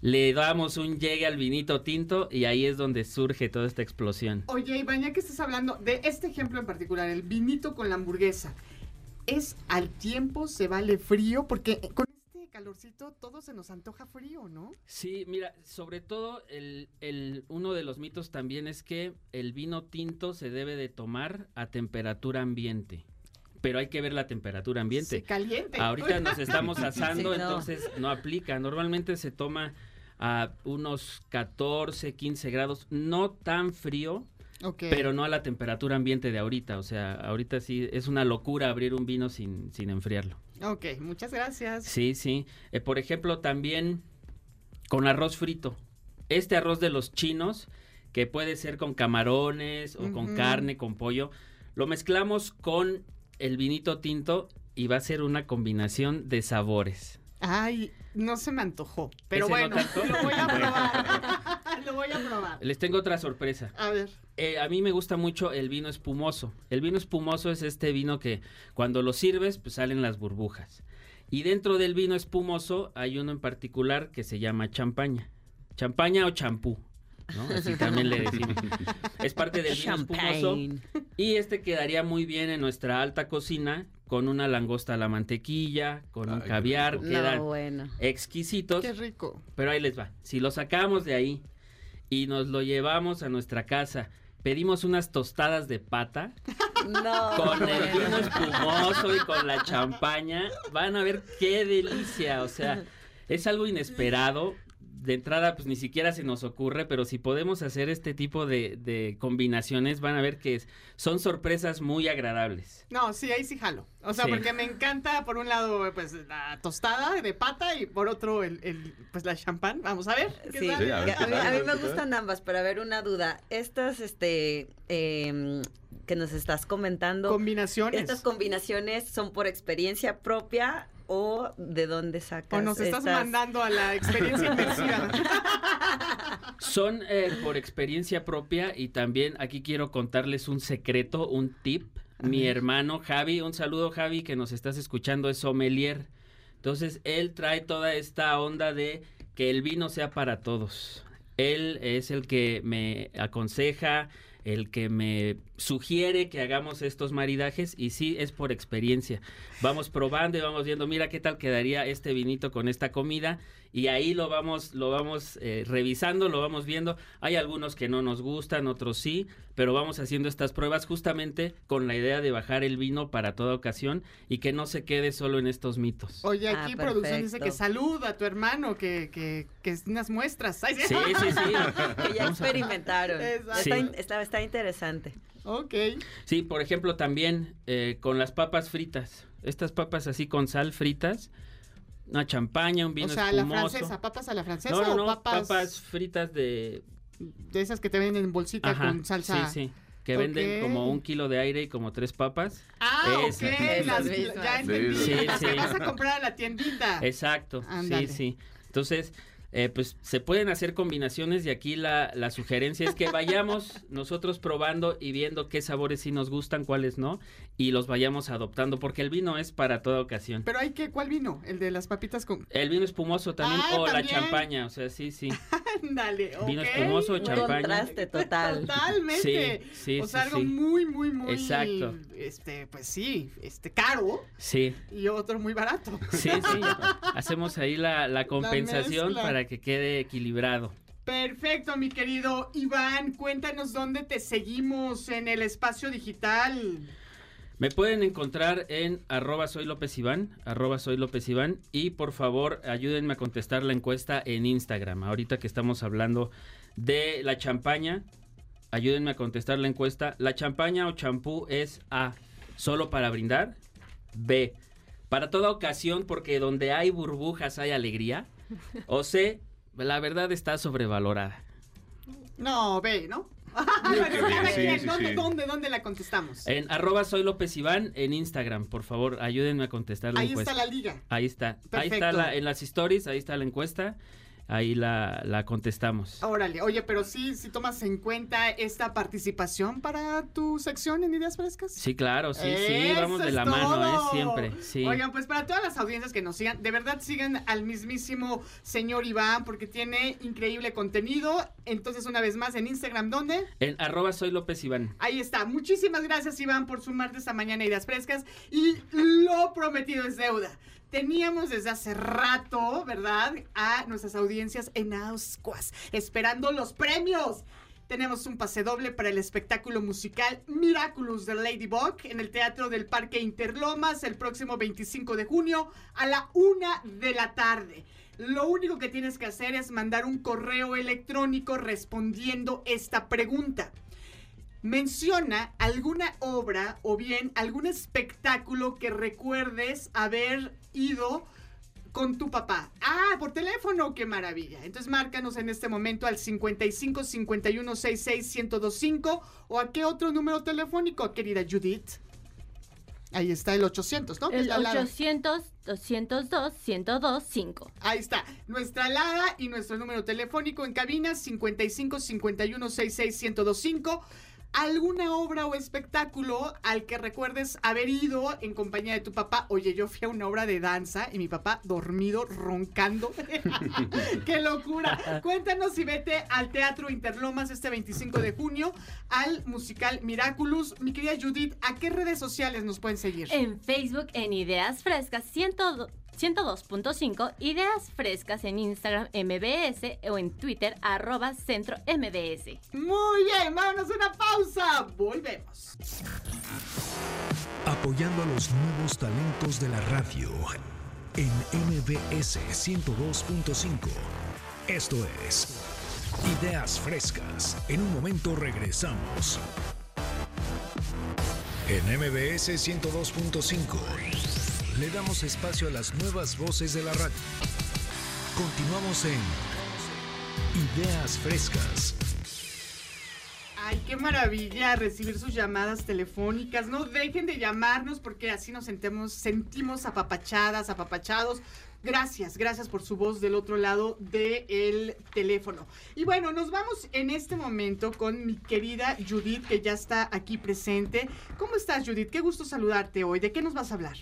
le damos un llegue al vinito tinto y ahí es donde surge toda esta explosión. Oye, Iván, ya que estás hablando de este ejemplo en particular, el vinito con la hamburguesa, ¿es al tiempo, se vale frío? Porque con este calorcito todo se nos antoja frío, ¿no? Sí, mira, sobre todo el, el- uno de los mitos también es que el vino tinto se debe de tomar a temperatura ambiente. Pero hay que ver la temperatura ambiente. Sí, caliente. Ahorita nos estamos asando, Sí, no. entonces no aplica. Normalmente se toma a unos 14, 15 grados, no tan frío, pero no a la temperatura ambiente de ahorita. O sea, ahorita sí es una locura abrir un vino sin, sin enfriarlo. Ok, muchas gracias. Sí, sí. Eh, por ejemplo, también con arroz frito. Este arroz de los chinos, que puede ser con camarones o con carne, con pollo, lo mezclamos con el vinito tinto y va a ser una combinación de sabores. Ay, no se me antojó. Pero ¿Ese no bueno, lo voy a probar. lo voy a probar. Les tengo otra sorpresa. A ver. Eh, a mí me gusta mucho el vino espumoso. El vino espumoso es este vino que cuando lo sirves, pues salen las burbujas. Y dentro del vino espumoso hay uno en particular que se llama champaña. Champaña o champú. ¿No? Así también le decimos. Es parte del vino espumoso. Y este quedaría muy bien en nuestra alta cocina con una langosta a la mantequilla, con un Ay, caviar. Quedan No, bueno. exquisitos. Qué rico. Pero ahí les va. Si lo sacamos de ahí y nos lo llevamos a nuestra casa, pedimos unas tostadas de pata No. con el vino espumoso y con la champaña, van a ver qué delicia. O sea, es algo inesperado. De entrada, pues ni siquiera se nos ocurre, pero si podemos hacer este tipo de, de combinaciones, van a ver que son sorpresas muy agradables. No, sí, ahí sí jalo. O sea, Sí. porque me encanta, por un lado, pues la tostada de pata y por otro, el, el, pues la champán. Vamos a ver. ¿qué Sí, a ver, a, mí, ¿qué tal? a mí ¿Qué me gustan ambas, pero a ver una duda. Estas, este, em, que nos estás comentando, Combinaciones. ¿estas combinaciones son por experiencia propia o de dónde sacas o nos estás estas? mandando a la experiencia inmersiva. Son eh, por experiencia propia y también aquí quiero contarles un secreto, un tip. Mi hermano Javi, un saludo Javi que nos estás escuchando, es sommelier. Entonces él trae toda esta onda de que el vino sea para todos. Él es el que me aconseja, el que me sugiere que hagamos estos maridajes y sí es por experiencia. Vamos probando y vamos viendo, mira qué tal quedaría este vinito con esta comida y ahí lo vamos, lo vamos eh, revisando, lo vamos viendo. Hay algunos que no nos gustan, otros sí, pero vamos haciendo estas pruebas justamente con la idea de bajar el vino para toda ocasión y que no se quede solo en estos mitos. Oye, Ah, aquí producción dice que saluda a tu hermano, que, que, que es unas muestras. Ay, Sí, sí, sí. Que ya experimentaron. Exacto. Está, Sí. in- está, está interesante. Ok. Sí, por ejemplo, también eh, con las papas fritas. Estas papas así con sal fritas, una champaña, un O vino sea, la espumoso. francesa, papas a la francesa no, no, o no, papas, papas... fritas de... de esas que te venden en bolsita Ajá, con salsa. sí, sí. Que venden como un kilo de aire y como tres papas. Ah, Esa. ok, Esas las- mismas. ya entendí. Sí, las sí. que vas a comprar a la tiendita. Exacto, Ándale. sí, sí. Entonces, eh, pues se pueden hacer combinaciones y aquí la, la sugerencia es que vayamos nosotros probando y viendo qué sabores sí nos gustan, cuáles no, y los vayamos adoptando, porque el vino es para toda ocasión. Pero hay que, ¿cuál vino? El de las papitas con... El vino espumoso también, Ah, o la champaña, o sea, sí, sí. Ándale, ok. Vino espumoso, Un champaña. contraste total. Totalmente. Sí, sí, o sea, sí, algo sí. muy, muy, muy... Exacto. Este, pues sí, este, caro Sí, y otro muy barato. sí, sí. Hacemos ahí la, la compensación para que quede equilibrado. Perfecto, mi querido Iván. Cuéntanos dónde te seguimos en el espacio digital. Me pueden encontrar en arroba soy López Iván, arroba soy y por favor ayúdenme a contestar la encuesta en Instagram. Ahorita que estamos hablando de la champaña, ayúdenme a contestar la encuesta. ¿La champaña o champú es A, solo para brindar? B, para toda ocasión porque donde hay burbujas hay alegría? O C, la verdad está sobrevalorada. No, ve, ¿no? ¿dónde, dónde, dónde la contestamos? En arroba soy López Iván en Instagram, por favor, ayúdenme a contestar la Ahí encuesta. está la liga. Ahí está. Ahí Perfecto. está la, en las stories, ahí está la encuesta. Ahí la, la contestamos. Órale, oye, pero sí, si tomas en cuenta esta participación para tu sección en Ideas Frescas. Sí, claro, sí, sí, vamos de la mano, ¿eh? Siempre, sí. Oigan, pues para todas las audiencias que nos sigan, de verdad sigan al mismísimo señor Iván porque tiene increíble contenido. Entonces, una vez más, en Instagram, ¿dónde? En arroba soy López Iván. Ahí está. Muchísimas gracias, Iván, por sumarte esta mañana a Ideas Frescas. Y lo prometido es deuda. Teníamos desde hace rato, ¿verdad? A nuestras audiencias en Auscuas, esperando los premios. Tenemos un pase doble para el espectáculo musical Miraculous de Ladybug en el Teatro del Parque Interlomas el próximo 25 de junio a la una de la tarde. Lo único que tienes que hacer es mandar un correo electrónico respondiendo esta pregunta menciona alguna obra o bien algún espectáculo que recuerdes haber ido con tu papá. Ah, por teléfono, qué maravilla. Entonces márcanos en este momento al 55 51 66 1025 o a qué otro número telefónico, querida Judith. Ahí está el 800, ¿no? El la Lada. 800 202 1025. Ahí está, nuestra alada y nuestro número telefónico en cabina 55 51 66 1025. ¿Alguna obra o espectáculo al que recuerdes haber ido en compañía de tu papá? Oye, yo fui a una obra de danza y mi papá dormido, roncando. ¡Qué locura! Cuéntanos y vete al Teatro Interlomas este 25 de junio al musical Miraculous. Mi querida Judith, ¿a qué redes sociales nos pueden seguir? En Facebook en Ideas Frescas 102 102.5, Ideas Frescas en Instagram MBS o en Twitter arroba centro MBS. Muy bien, vámonos a una pausa. Volvemos. Apoyando a los nuevos talentos de la radio en MBS 102.5. Esto es Ideas Frescas. En un momento regresamos. En MBS 102.5 le damos espacio a las nuevas voces de la radio. Continuamos en Ideas Frescas. Ay, qué maravilla recibir sus llamadas telefónicas. No dejen de llamarnos porque así nos sentemos, sentimos apapachadas, apapachados. Gracias, gracias por su voz del otro lado del teléfono. Y bueno, nos vamos en este momento con mi querida Judith, que ya está aquí presente. ¿Cómo estás, Judith? Qué gusto saludarte hoy. ¿De qué nos vas a hablar?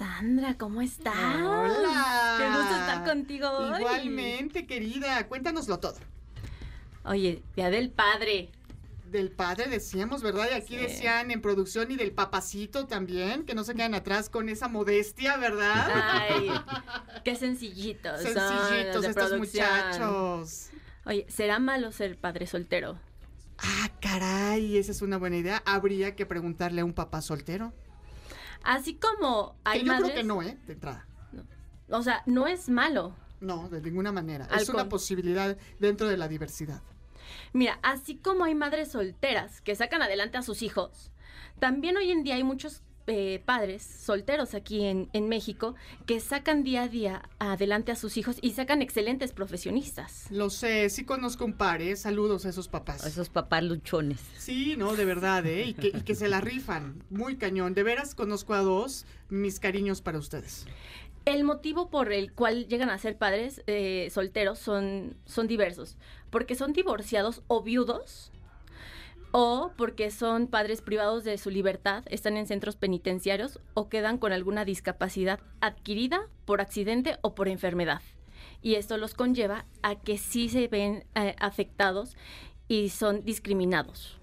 Sandra, ¿cómo estás? Hola. Qué gusto estar contigo hoy. Igualmente, querida. Cuéntanoslo todo. Oye, Día del Padre. Del padre decíamos, ¿verdad? Y aquí Sí. decían en producción y del papacito también, que no se quedan atrás con esa modestia, ¿verdad? Ay, qué sencillitos. son Sencillitos de estos producción. muchachos. Oye, ¿será malo ser padre soltero? Ah, caray, esa es una buena idea. Habría que preguntarle a un papá soltero. Así como hay que yo madres... creo que no, ¿eh? De entrada. O sea, no es malo. No, de ninguna manera. Al es una posibilidad dentro de la diversidad. Mira, así como hay madres solteras que sacan adelante a sus hijos, también hoy en día hay muchos eh, padres solteros aquí en, en México que sacan día a día adelante a sus hijos y sacan excelentes profesionistas. Lo sé, sí conozco un par, ¿eh? Saludos a esos papás. Esos papás luchones. Sí, no, de verdad, ¿eh? Y que, y que se la rifan. Muy cañón. De veras conozco a dos. Mis cariños para ustedes. El motivo por el cual llegan a ser padres eh, solteros son, son diversos, porque son divorciados o viudos, o porque son padres privados de su libertad, están en centros penitenciarios o quedan con alguna discapacidad adquirida por accidente o por enfermedad. Y esto los conlleva a que sí se ven eh, afectados y son discriminados.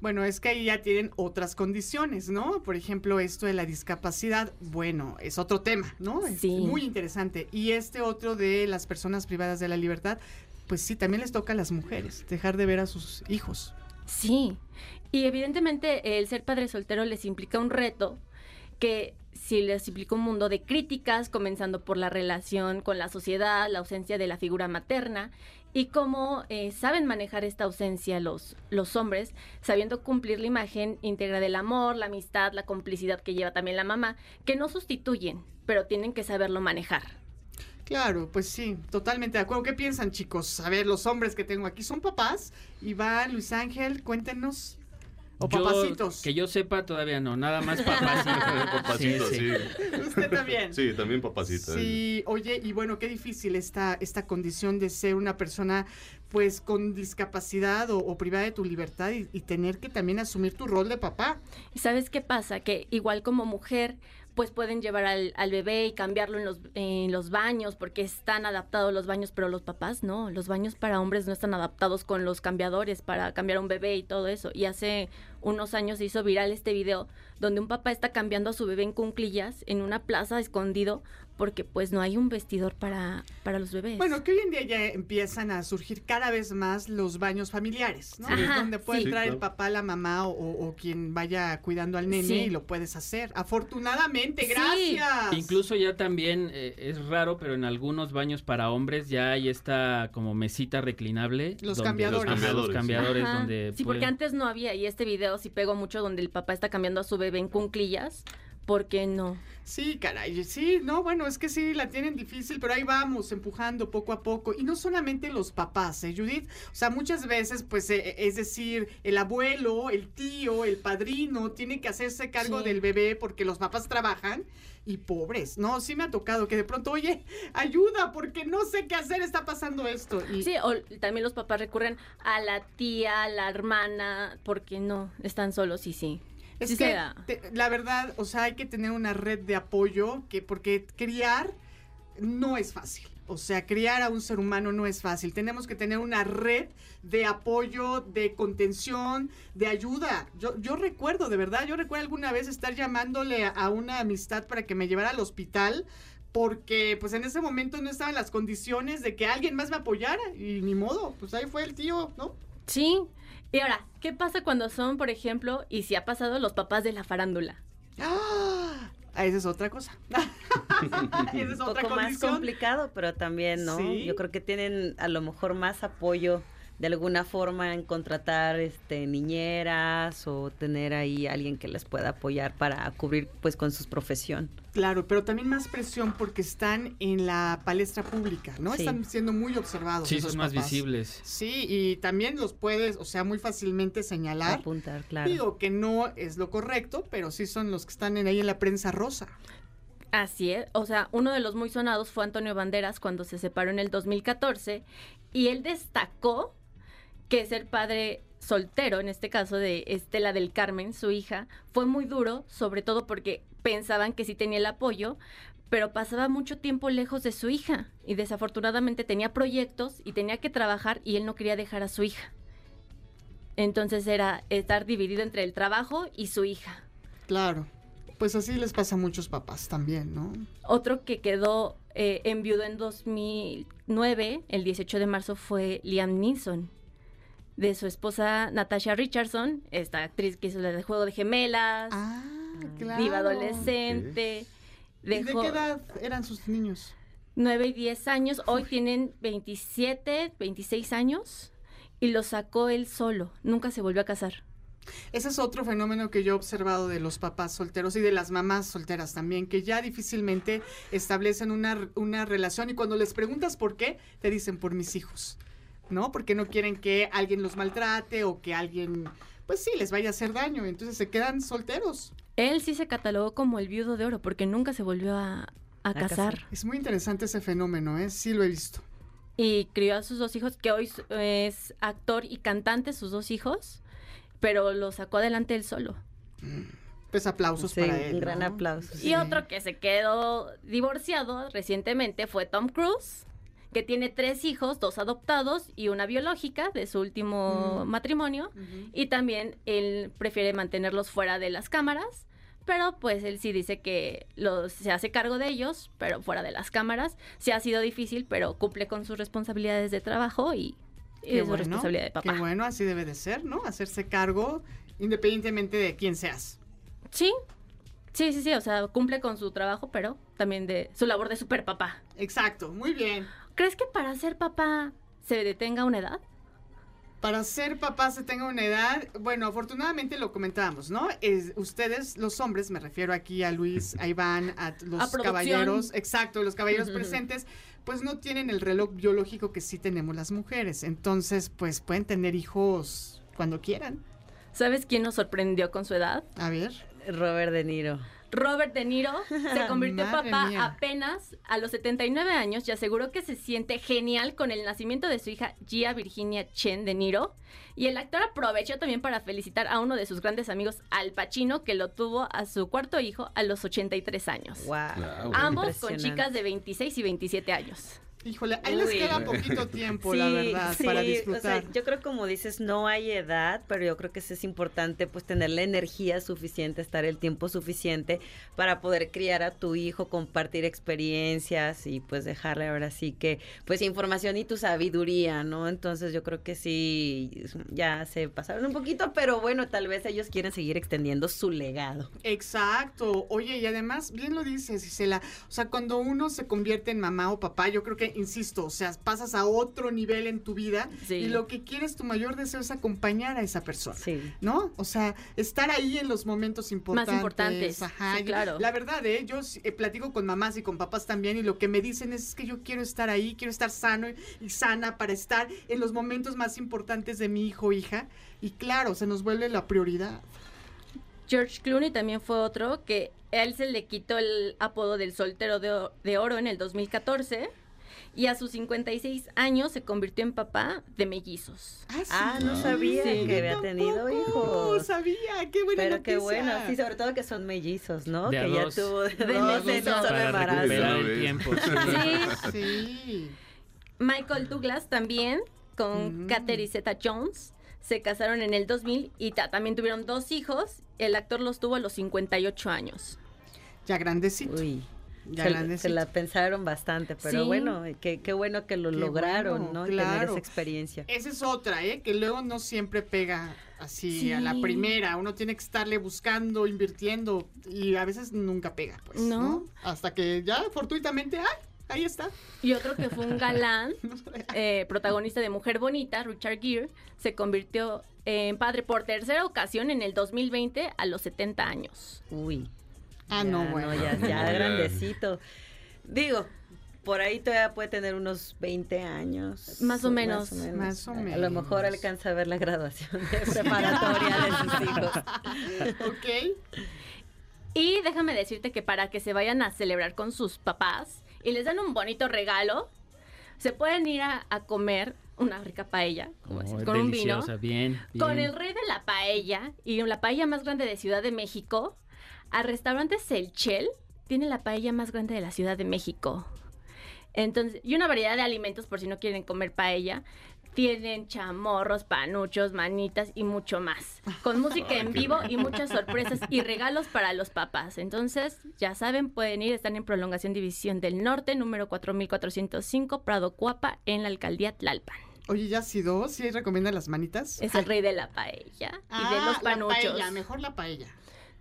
Bueno, es que ahí ya tienen otras condiciones, ¿no? Por ejemplo, esto de la discapacidad, bueno, es otro tema, ¿no? Es Sí. muy interesante. Y este otro de las personas privadas de la libertad, pues sí, también les toca a las mujeres dejar de ver a sus hijos. Sí, y evidentemente el ser padre soltero les implica un reto que si les implica un mundo de críticas, comenzando por la relación con la sociedad, la ausencia de la figura materna y cómo eh, saben manejar esta ausencia los, los hombres, sabiendo cumplir la imagen íntegra del amor, la amistad, la complicidad que lleva también la mamá, que no sustituyen, pero tienen que saberlo manejar. Claro, pues sí, totalmente de acuerdo. ¿Qué piensan, chicos? A ver, los hombres que tengo aquí son papás. Iván, Luis Ángel, cuéntenos. ¿O Yo- papacitos? que yo sepa, todavía no. Nada más papacitos. Papacito, sí. ¿Usted también? Sí, también papacito. Sí, oye, y bueno, qué difícil esta, esta condición de ser una persona pues con discapacidad o, o privada de tu libertad y, y tener que también asumir tu rol de papá. ¿Y sabes qué pasa? Que igual como mujer, pues pueden llevar al, al bebé y cambiarlo en los, baños porque están adaptados los baños, pero los papás no. Los baños para hombres no están adaptados con los cambiadores para cambiar a un bebé y todo eso. Y hace unos años se hizo viral este video donde un papá está cambiando a su bebé en cunclillas en una plaza escondido porque pues no hay un vestidor para, para los bebés. Bueno, que hoy en día ya empiezan a surgir cada vez más los baños familiares, ¿no? Ajá, Donde puede sí. entrar Sí, el papá, la mamá o, o quien vaya cuidando al nene Sí. y lo puedes hacer. Afortunadamente, Sí. gracias. Incluso ya también eh, es raro, pero en algunos baños para hombres ya hay esta como mesita reclinable. Los donde- cambiadores. Los cambiadores Ajá. donde Sí, porque antes no había y este video sí pegó mucho donde el papá está cambiando a su bebé en cunclillas. ¿Por qué no? Sí, caray, sí, no, bueno, es que sí, la tienen difícil, pero ahí vamos, empujando poco a poco. Y no solamente los papás, ¿eh, Judith? O sea, muchas veces, pues, eh, es decir, el abuelo, el tío, el padrino, tiene que hacerse cargo Sí. del bebé porque los papás trabajan y pobres, ¿no? Sí me ha tocado que de pronto, oye, ayuda, porque no sé qué hacer, está pasando esto. Y, Sí, o también los papás recurren a la tía, a la hermana, porque no, están solos y sí. Es Sí se que da. te- la verdad, o sea, hay que tener una red de apoyo que porque criar no es fácil. O sea, criar a un ser humano no es fácil. Tenemos que tener una red de apoyo, de contención, de ayuda. Yo, yo recuerdo, de verdad, yo recuerdo alguna vez estar llamándole a, a una amistad para que me llevara al hospital porque pues en ese momento no estaban las condiciones de que alguien más me apoyara y ni modo, pues ahí fue el tío, ¿no? Sí. Y ahora, ¿qué pasa cuando son, por ejemplo, y si ha pasado los papás de la farándula? Ah, esa es otra cosa. esa es un otra poco más complicado, pero también, ¿no? Sí. Yo creo que tienen a lo mejor más apoyo de alguna forma en contratar este niñeras o tener ahí alguien que les pueda apoyar para cubrir pues con su profesión. Claro, pero también más presión porque están en la palestra pública, ¿no? Sí. Están siendo muy observados. Sí, esos son más papás. visibles. Sí, y también los puedes, o sea, muy fácilmente señalar. Apuntar, claro. Digo que no es lo correcto, pero sí son los que están en ahí en la prensa rosa. Así es, o sea, uno de los muy sonados fue Antonio Banderas cuando se separó en el 2014 y él destacó que ser padre soltero, en este caso de Estela del Carmen, su hija, fue muy duro, sobre todo porque pensaban que sí tenía el apoyo, pero pasaba mucho tiempo lejos de su hija y desafortunadamente tenía proyectos y tenía que trabajar y él no quería dejar a su hija. Entonces era estar dividido entre el trabajo y su hija. Claro. Pues así les pasa a muchos papás también, ¿no? Otro que quedó eh, enviudo en 2009, el 18 de marzo, fue Liam Neeson. De su esposa Natasha Richardson, esta actriz que hizo la de Juego de Gemelas, Ah, claro. diva adolescente. ¿Y de qué edad eran sus niños? 9 y 10 años, hoy tienen 27, 26 años y lo sacó él solo, nunca se volvió a casar. Ese es otro fenómeno que yo he observado de los papás solteros y de las mamás solteras también, que ya difícilmente establecen una, una relación y cuando les preguntas por qué, te dicen por mis hijos, ¿no? Porque no quieren que alguien los maltrate o que alguien, pues sí, les vaya a hacer daño, entonces se quedan solteros. Él sí se catalogó como el viudo de oro porque nunca se volvió a, a casar. Es muy interesante ese fenómeno, ¿eh? Sí lo he visto. y crió a sus dos hijos, que hoy es actor y cantante, sus dos hijos, pero lo sacó adelante él solo. Pues aplausos Sí, para él. un gran ¿no? aplauso. Y otro que se quedó divorciado recientemente fue Tom Cruise, que tiene tres hijos, dos adoptados y una biológica de su último Mm. matrimonio. Y también él prefiere mantenerlos fuera de las cámaras. Pero pues él sí dice que los, se hace cargo de ellos, pero fuera de las cámaras. Sí ha sido difícil, pero cumple con sus responsabilidades de trabajo y, de su responsabilidad de papá. Qué bueno, así debe de ser, ¿no? Hacerse cargo independientemente de quién seas. Sí, sí, sí, sí, o sea, cumple con su trabajo, pero también de su labor de super papá. Exacto, muy bien. ¿Crees que para ser papá se detenga una edad? Para ser papá se tenga una edad, bueno, afortunadamente lo comentábamos, ¿no? Es, ustedes, los hombres, me refiero aquí a Luis, a Iván, a los A caballeros, exacto, los caballeros presentes, pues no tienen el reloj biológico que sí tenemos las mujeres. Entonces, pues pueden tener hijos cuando quieran. ¿Sabes quién nos sorprendió con su edad? A ver. Robert De Niro. Robert De Niro se convirtió papá mía. apenas a los 79 años y aseguró que se siente genial con el nacimiento de su hija Gia Virginia Chen De Niro. Y el actor aprovechó también para felicitar a uno de sus grandes amigos, Al Pacino, que lo tuvo a su cuarto hijo a los 83 años. Wow. Ambos con chicas de 26 y 27 años. Híjole, ahí les Uy. queda poquito tiempo, Sí, la verdad, sí, para o sea, disfrutar. yo creo como dices, no hay edad, pero yo creo que sí es importante pues tener la energía suficiente, estar el tiempo suficiente para poder criar a tu hijo, compartir experiencias y pues dejarle ahora sí que pues información y tu sabiduría, ¿no? Entonces yo creo que sí, ya se pasaron un poquito, pero bueno, tal vez ellos quieren seguir extendiendo su legado. Exacto. Oye, y además, bien lo dices, Gisela. O sea, cuando uno se convierte en mamá o papá, yo creo que, insisto, o sea, pasas a otro nivel en tu vida Sí. y lo que quieres, tu mayor deseo es acompañar a esa persona. Sí. ¿No? O sea, estar ahí en los momentos importantes. importantes. Ajá. Sí, claro. La verdad, ¿eh? Yo eh, platico con mamás y con papás también y lo que me dicen es que yo quiero estar ahí, quiero estar sano y sana para estar en los momentos más importantes de mi hijo o hija. Y claro, se nos vuelve la prioridad. George Clooney también fue otro que él se le quitó el apodo del soltero de, de oro en el 2014 y a sus 56 años se convirtió en papá de mellizos. Ah, no sabía Sí. que había tenido No hijos. sabía, qué buena Pero qué bueno, sí, sobre todo que son mellizos, ¿no? De que ya tuvo de, De dos mellizos. solo Para embarazo. el tiempo. sí. Sí. Michael Douglas también con Mm. Catherine Zeta Jones se casaron en el 2000 y ta- también tuvieron dos hijos. El actor los tuvo a los 58 años. Ya grandecito. Uy, Ya se, la pensaron bastante, pero Sí. bueno, qué, qué bueno que lo Qué lograron, bueno, ¿no? Y tener claro. esa experiencia. Esa es otra, ¿eh? Que luego no siempre pega así a la primera. Uno tiene que estarle buscando, invirtiendo y a veces nunca pega, pues, ¿no? No. Hasta que ya fortuitamente, ¡ay! Ahí está. Y otro que fue un galán, eh, protagonista de Mujer Bonita, Richard Gere, se convirtió en padre por tercera ocasión en el 2020 a los 70 años. Uy. Ah, ya, no, bueno. ya, ya Ya. grandecito. Digo, por ahí todavía puede tener unos 20 años. Más o menos. Más o A- A lo menos. mejor alcanza a ver la graduación de preparatoria de sus hijos. ok. Y déjame decirte que para que se vayan a celebrar con sus papás y les dan un bonito regalo, se pueden ir a, a comer una rica paella, como Oh, decir, con un vino, bien, con el rey de la paella y la paella más grande de Ciudad de México, al restaurante Selchel tiene la paella más grande de la Ciudad de México. Entonces, y una variedad de alimentos por si no quieren comer paella. Tienen chamorros, panuchos, manitas y mucho más. Con música en vivo y muchas sorpresas y regalos para los papás. Entonces, ya saben, pueden ir, están en Prolongación División del Norte, número 4405, Prado Cuapa, en la alcaldía Tlalpan. Oye, ¿ya ha sido? ¿Sí recomiendan las manitas? Es el rey de la paella y Ah, de los la panuchos. paella, mejor la paella.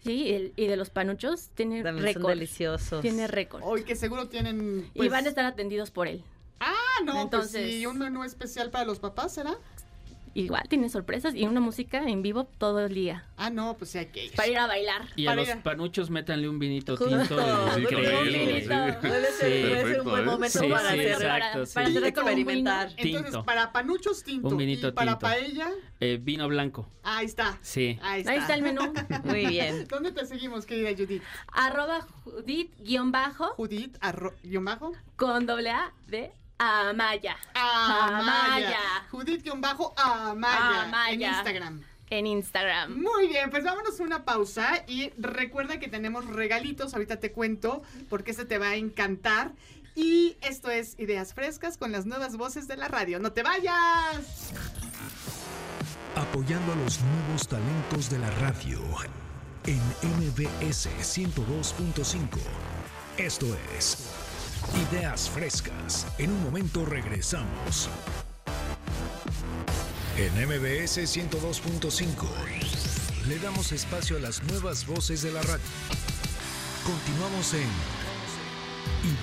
Sí, el- y de los panuchos tiene También son récord. deliciosos. Tiene récord. Hoy que seguro tienen... y pues- van a estar atendidos por él. Ah, no, Entonces- pues sí, un menú especial para los papás, ¿será? Igual tiene sorpresas y una música en vivo todo el día. Ah, no, pues sí hay que ir. Para ir a bailar. Y a los ir panuchos métanle un vinito Justo, tinto. Sí, bien, sí. Puede ser, un buen ¿eh? momento Sí, para sí, hacer exacto, para, sí. para un experimentar. Entonces, Tinto. para panuchos tinto Un vinito y para tinto. paella, eh, vino blanco. ahí está. Sí. Ahí está. Ahí está el menú. Muy bien. ¿Dónde te seguimos, querida Judith? Arroba Judith guion bajo Judith, arro, guion bajo. con doble A de Amaya. Amaya. Judith, guion bajo, Amaya. Amaya. En Instagram. En Instagram. Muy bien, pues vámonos a una pausa y recuerda que tenemos regalitos, ahorita te cuento porque este te va a encantar. Y esto es Ideas Frescas con las nuevas voces de la radio. ¡No te vayas! Apoyando a los nuevos talentos de la radio en MBS 102.5. Esto es Ideas Frescas. En un momento regresamos. En MBS 102.5 le damos espacio a las nuevas voces de la radio. Continuamos en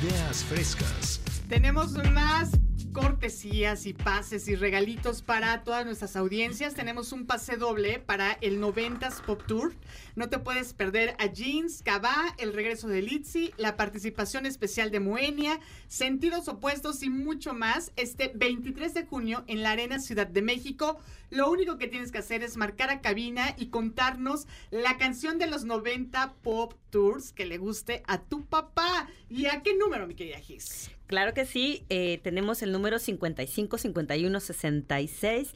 Ideas Frescas. Tenemos más cortesías y pases y regalitos para todas nuestras audiencias. Tenemos un pase doble para el 90s Pop Tour. No te puedes perder a Jeans, Cabá, el regreso de Litzy, la participación especial de Moenia, Sentidos Opuestos y mucho más este 23 de junio en la Arena Ciudad de México. Lo único que tienes que hacer es marcar a cabina y contarnos la canción de los 90 Pop Tours que le guste a tu papá. ¿Y a qué número, mi querida Gis? Claro que sí, eh, tenemos el número 55 51 66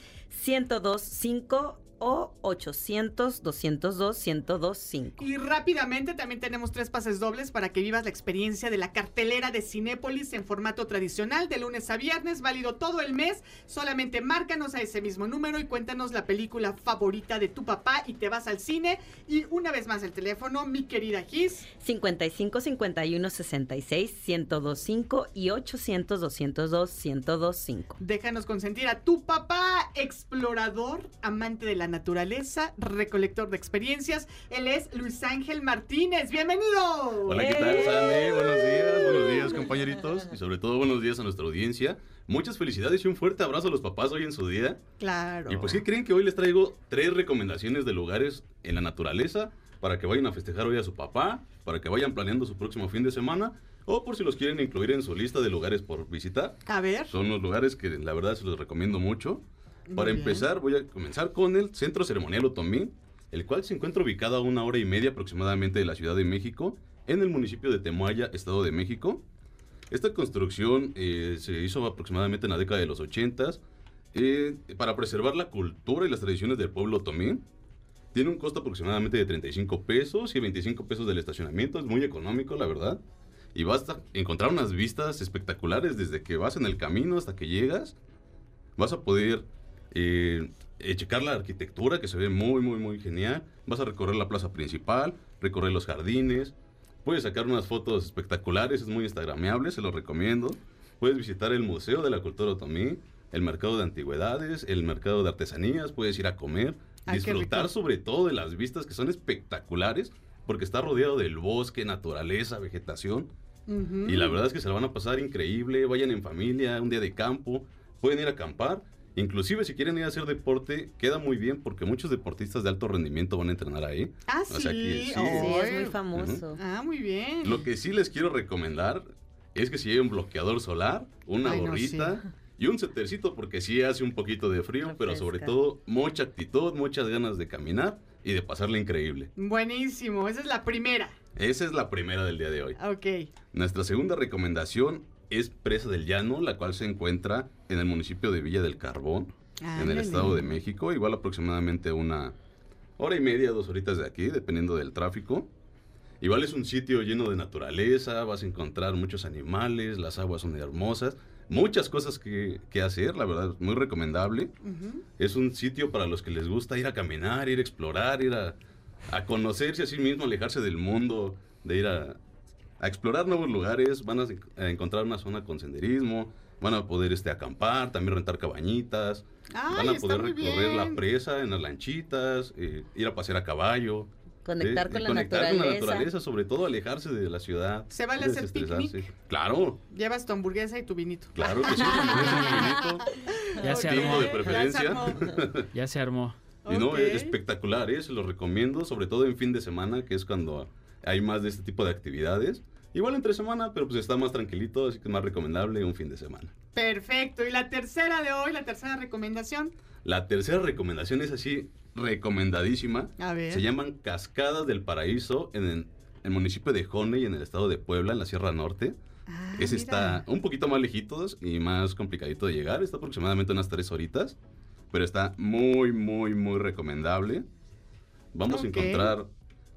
1025 o 800 202 1025. Y rápidamente también tenemos tres pases dobles para que vivas la experiencia de la cartelera de Cinépolis en formato tradicional de lunes a viernes, válido todo el mes. Solamente márcanos a ese mismo número y cuéntanos la película favorita de tu papá y te vas al cine. Y una vez más el teléfono, mi querida Gis. 55 51 66 1025 y 800 202 1025. Déjanos consentir a tu papá, explorador, amante de la naturaleza, recolector de experiencias. Él es Luis Ángel Martínez. ¡Bienvenido! Hola, ¿qué tal, Sandy? Buenos días, buenos días, compañeritos. Y sobre todo, buenos días a nuestra audiencia. Muchas felicidades y un fuerte abrazo a los papás hoy en su día. Claro. Y pues, ¿qué creen que hoy les traigo tres recomendaciones de lugares en la naturaleza para que vayan a festejar hoy a su papá, para que vayan planeando su próximo fin de semana? O por si los quieren incluir en su lista de lugares por visitar. A ver. Son los lugares que la verdad se los recomiendo mucho. Para bien. empezar, voy a comenzar con el Centro Ceremonial Otomí, el cual se encuentra ubicado a una hora y media aproximadamente de la Ciudad de México, en el municipio de Temoaya, Estado de México. Esta construcción eh, se hizo aproximadamente en la década de los 80 para preservar la cultura y las tradiciones del pueblo otomí. Tiene un costo aproximadamente de 35 pesos y 25 pesos del estacionamiento. Es muy económico, la verdad. Y basta encontrar unas vistas espectaculares desde que vas en el camino hasta que llegas. Vas a poder eh, eh, checar la arquitectura que se ve muy, muy, muy genial. Vas a recorrer la plaza principal, recorrer los jardines. Puedes sacar unas fotos espectaculares, es muy instagrameable, se lo recomiendo. Puedes visitar el Museo de la Cultura Otomí, el mercado de antigüedades, el mercado de artesanías, puedes ir a comer, qué disfrutar sobre todo de las vistas que son espectaculares, porque está rodeado del bosque, naturaleza, vegetación. Y la verdad es que se la van a pasar increíble, vayan en familia, un día de campo, pueden ir a acampar. Inclusive si quieren ir a hacer deporte, queda muy bien porque muchos deportistas de alto rendimiento van a entrenar ahí. Ah, O sea que sí. sí. Sí, es muy Ay. famoso. Ah, muy bien. Lo que sí les quiero recomendar es que si hay un bloqueador solar, una Ay, no, gorrita y un setercito porque sí hace un poquito de frío, pero sobre todo mucha actitud, muchas ganas de caminar y de pasarla increíble. Buenísimo. Esa es la primera. Esa es la primera del día de hoy. Ok. Nuestra segunda recomendación es Presa del Llano, la cual se encuentra en el municipio de Villa del Carbón, en el. Estado de México, igual aproximadamente una hora y media, dos horitas de aquí, dependiendo del tráfico. Igual es un sitio lleno de naturaleza, vas a encontrar muchos animales, las aguas son hermosas, muchas cosas que, que hacer, la verdad, muy recomendable. Es un sitio para los que les gusta ir a caminar, ir a explorar, ir a, a conocerse a sí mismo, alejarse del mundo, de ir a, a explorar nuevos lugares. Van a, a encontrar una zona con senderismo, van a poder este, acampar, también rentar cabañitas, Ay, van a poder recorrer la bien. presa en las lanchitas, eh, ir a pasear a caballo. Conectar ¿sí? con la conectar con la naturaleza. naturaleza, sobre todo alejarse de la ciudad. ¿Se vale hacer picnic? Claro, Llevas tu hamburguesa y tu vinito. claro que sí. hamburguesa, Ya se vinito, armó. de preferencia. Ya se armó. Y no, Ok. es espectacular, ¿eh? se lo recomiendo, sobre todo en fin de semana, que es cuando hay más de este tipo de actividades. Igual entre semana, pero pues está más tranquilito, así que es más recomendable un fin de semana. Perfecto. Y la tercera de hoy, la tercera recomendación. La tercera recomendación es así, recomendadísima. A ver. Se llaman Cascadas del Paraíso en el, el municipio de Joney, en el estado de Puebla, en la Sierra Norte. Ah, Ese mira. está un poquito más lejitos y más complicadito de llegar. Está aproximadamente unas tres horitas. Pero está muy, muy, muy recomendable. Vamos a encontrar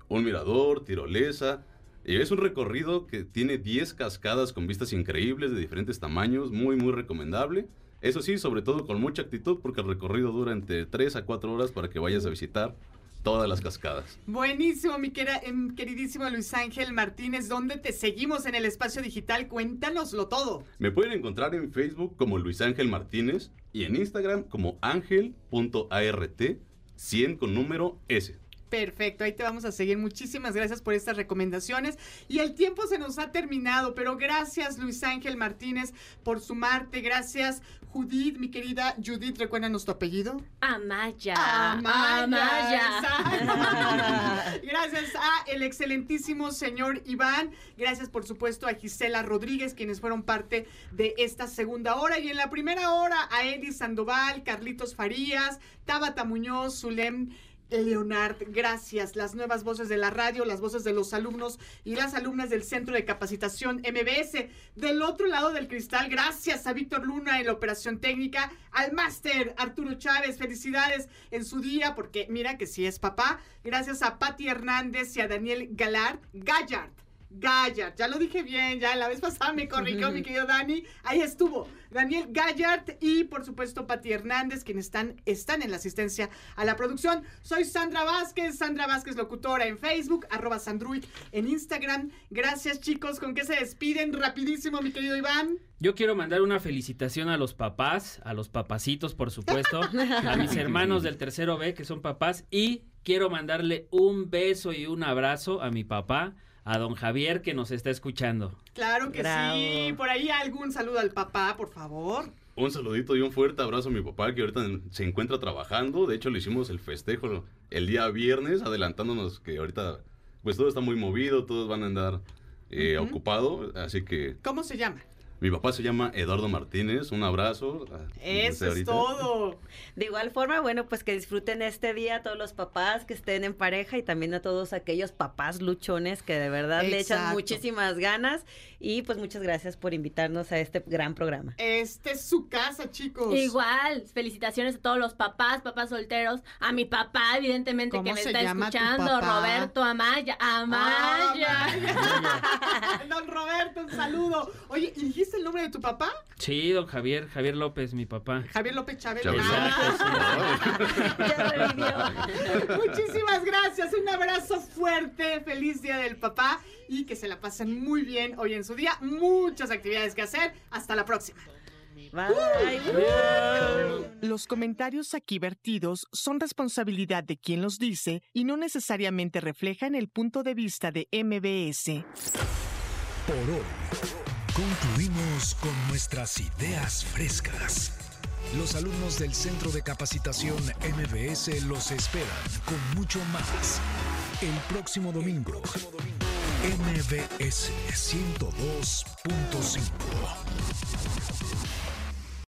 un mirador, tirolesa. Y es un recorrido que tiene 10 cascadas con vistas increíbles de diferentes tamaños. Muy, muy recomendable. Eso sí, sobre todo con mucha actitud porque el recorrido dura entre 3 a 4 horas para que vayas a visitar todas las cascadas. Buenísimo, mi em, queridísimo Luis Ángel Martínez. ¿Dónde te seguimos en el espacio digital? Cuéntanoslo todo. Me pueden encontrar en Facebook como Luis Ángel Martínez y en Instagram como ángel.art 100 con número S. Perfecto, ahí te vamos a seguir. Muchísimas gracias por estas recomendaciones. Y el tiempo se nos ha terminado, pero gracias Luis Ángel Martínez por sumarte. Gracias Judith, mi querida Judith, ¿recuérdanos tu apellido? Amaya. Amaya. gracias a el excelentísimo señor Iván. Gracias, por supuesto, a Gisela Rodríguez, quienes fueron parte de esta segunda hora. Y en la primera hora, a Eddie Sandoval, Carlitos Farías, Tabata Muñoz, Zulem. Leonard, gracias. Las nuevas voces de la radio, las voces de los alumnos y las alumnas del Centro de Capacitación MBS. Del otro lado del cristal, gracias a Víctor Luna en la operación técnica, al máster Arturo Chávez, felicidades en su día, porque mira que sí es papá. Gracias a Patti Hernández y a Daniel Gallard. Gallard, ya lo dije bien, ya la vez pasada me corrigió mi querido Dani, ahí estuvo, Daniel Gallard y por supuesto Pati Hernández, quienes están, están en la asistencia a la producción. Soy Sandra Vázquez, Sandra Vázquez locutora en Facebook, arroba en Instagram. Gracias chicos, ¿con qué se despiden? Rapidísimo, mi querido Iván. Yo quiero mandar una felicitación a los papás, a los papacitos, por supuesto, a mis hermanos del tercero B, que son papás, y quiero mandarle un beso y un abrazo a mi papá, a don Javier que nos está escuchando. Claro que sí. Por ahí algún saludo al papá, por favor. Un saludito y un fuerte abrazo a mi papá que ahorita se encuentra trabajando. De hecho, le hicimos el festejo el día viernes, adelantándonos que ahorita pues todo está muy movido, todos van a andar eh, ocupados, así que... ¿Cómo se llama? Mi papá se llama Eduardo Martínez, un abrazo. Eso es todo. De igual forma, bueno, pues que disfruten este día a todos los papás que estén en pareja y también a todos aquellos papás luchones que de verdad le echan muchísimas ganas. Y pues muchas gracias por invitarnos a este gran programa. Este es su casa, chicos. Igual, felicitaciones a todos los papás, papás solteros, a mi papá, evidentemente, que me está escuchando, Roberto Amaya. Amaya. Amaya. Don Roberto, un saludo. Oye, ¿y dijiste el nombre de tu papá? Sí, don Javier, Javier López, mi papá. Javier López Chávez. Muchísimas gracias, un abrazo fuerte, feliz día del papá y que se la pasen muy bien hoy en su día. Muchas actividades que hacer. Hasta la próxima. Bye. Los comentarios aquí vertidos son responsabilidad de quien los dice y no necesariamente reflejan el punto de vista de MBS. Por hoy, concluimos con nuestras ideas frescas. Los alumnos del Centro de Capacitación MBS los esperan con mucho más el próximo domingo. MBS 102.5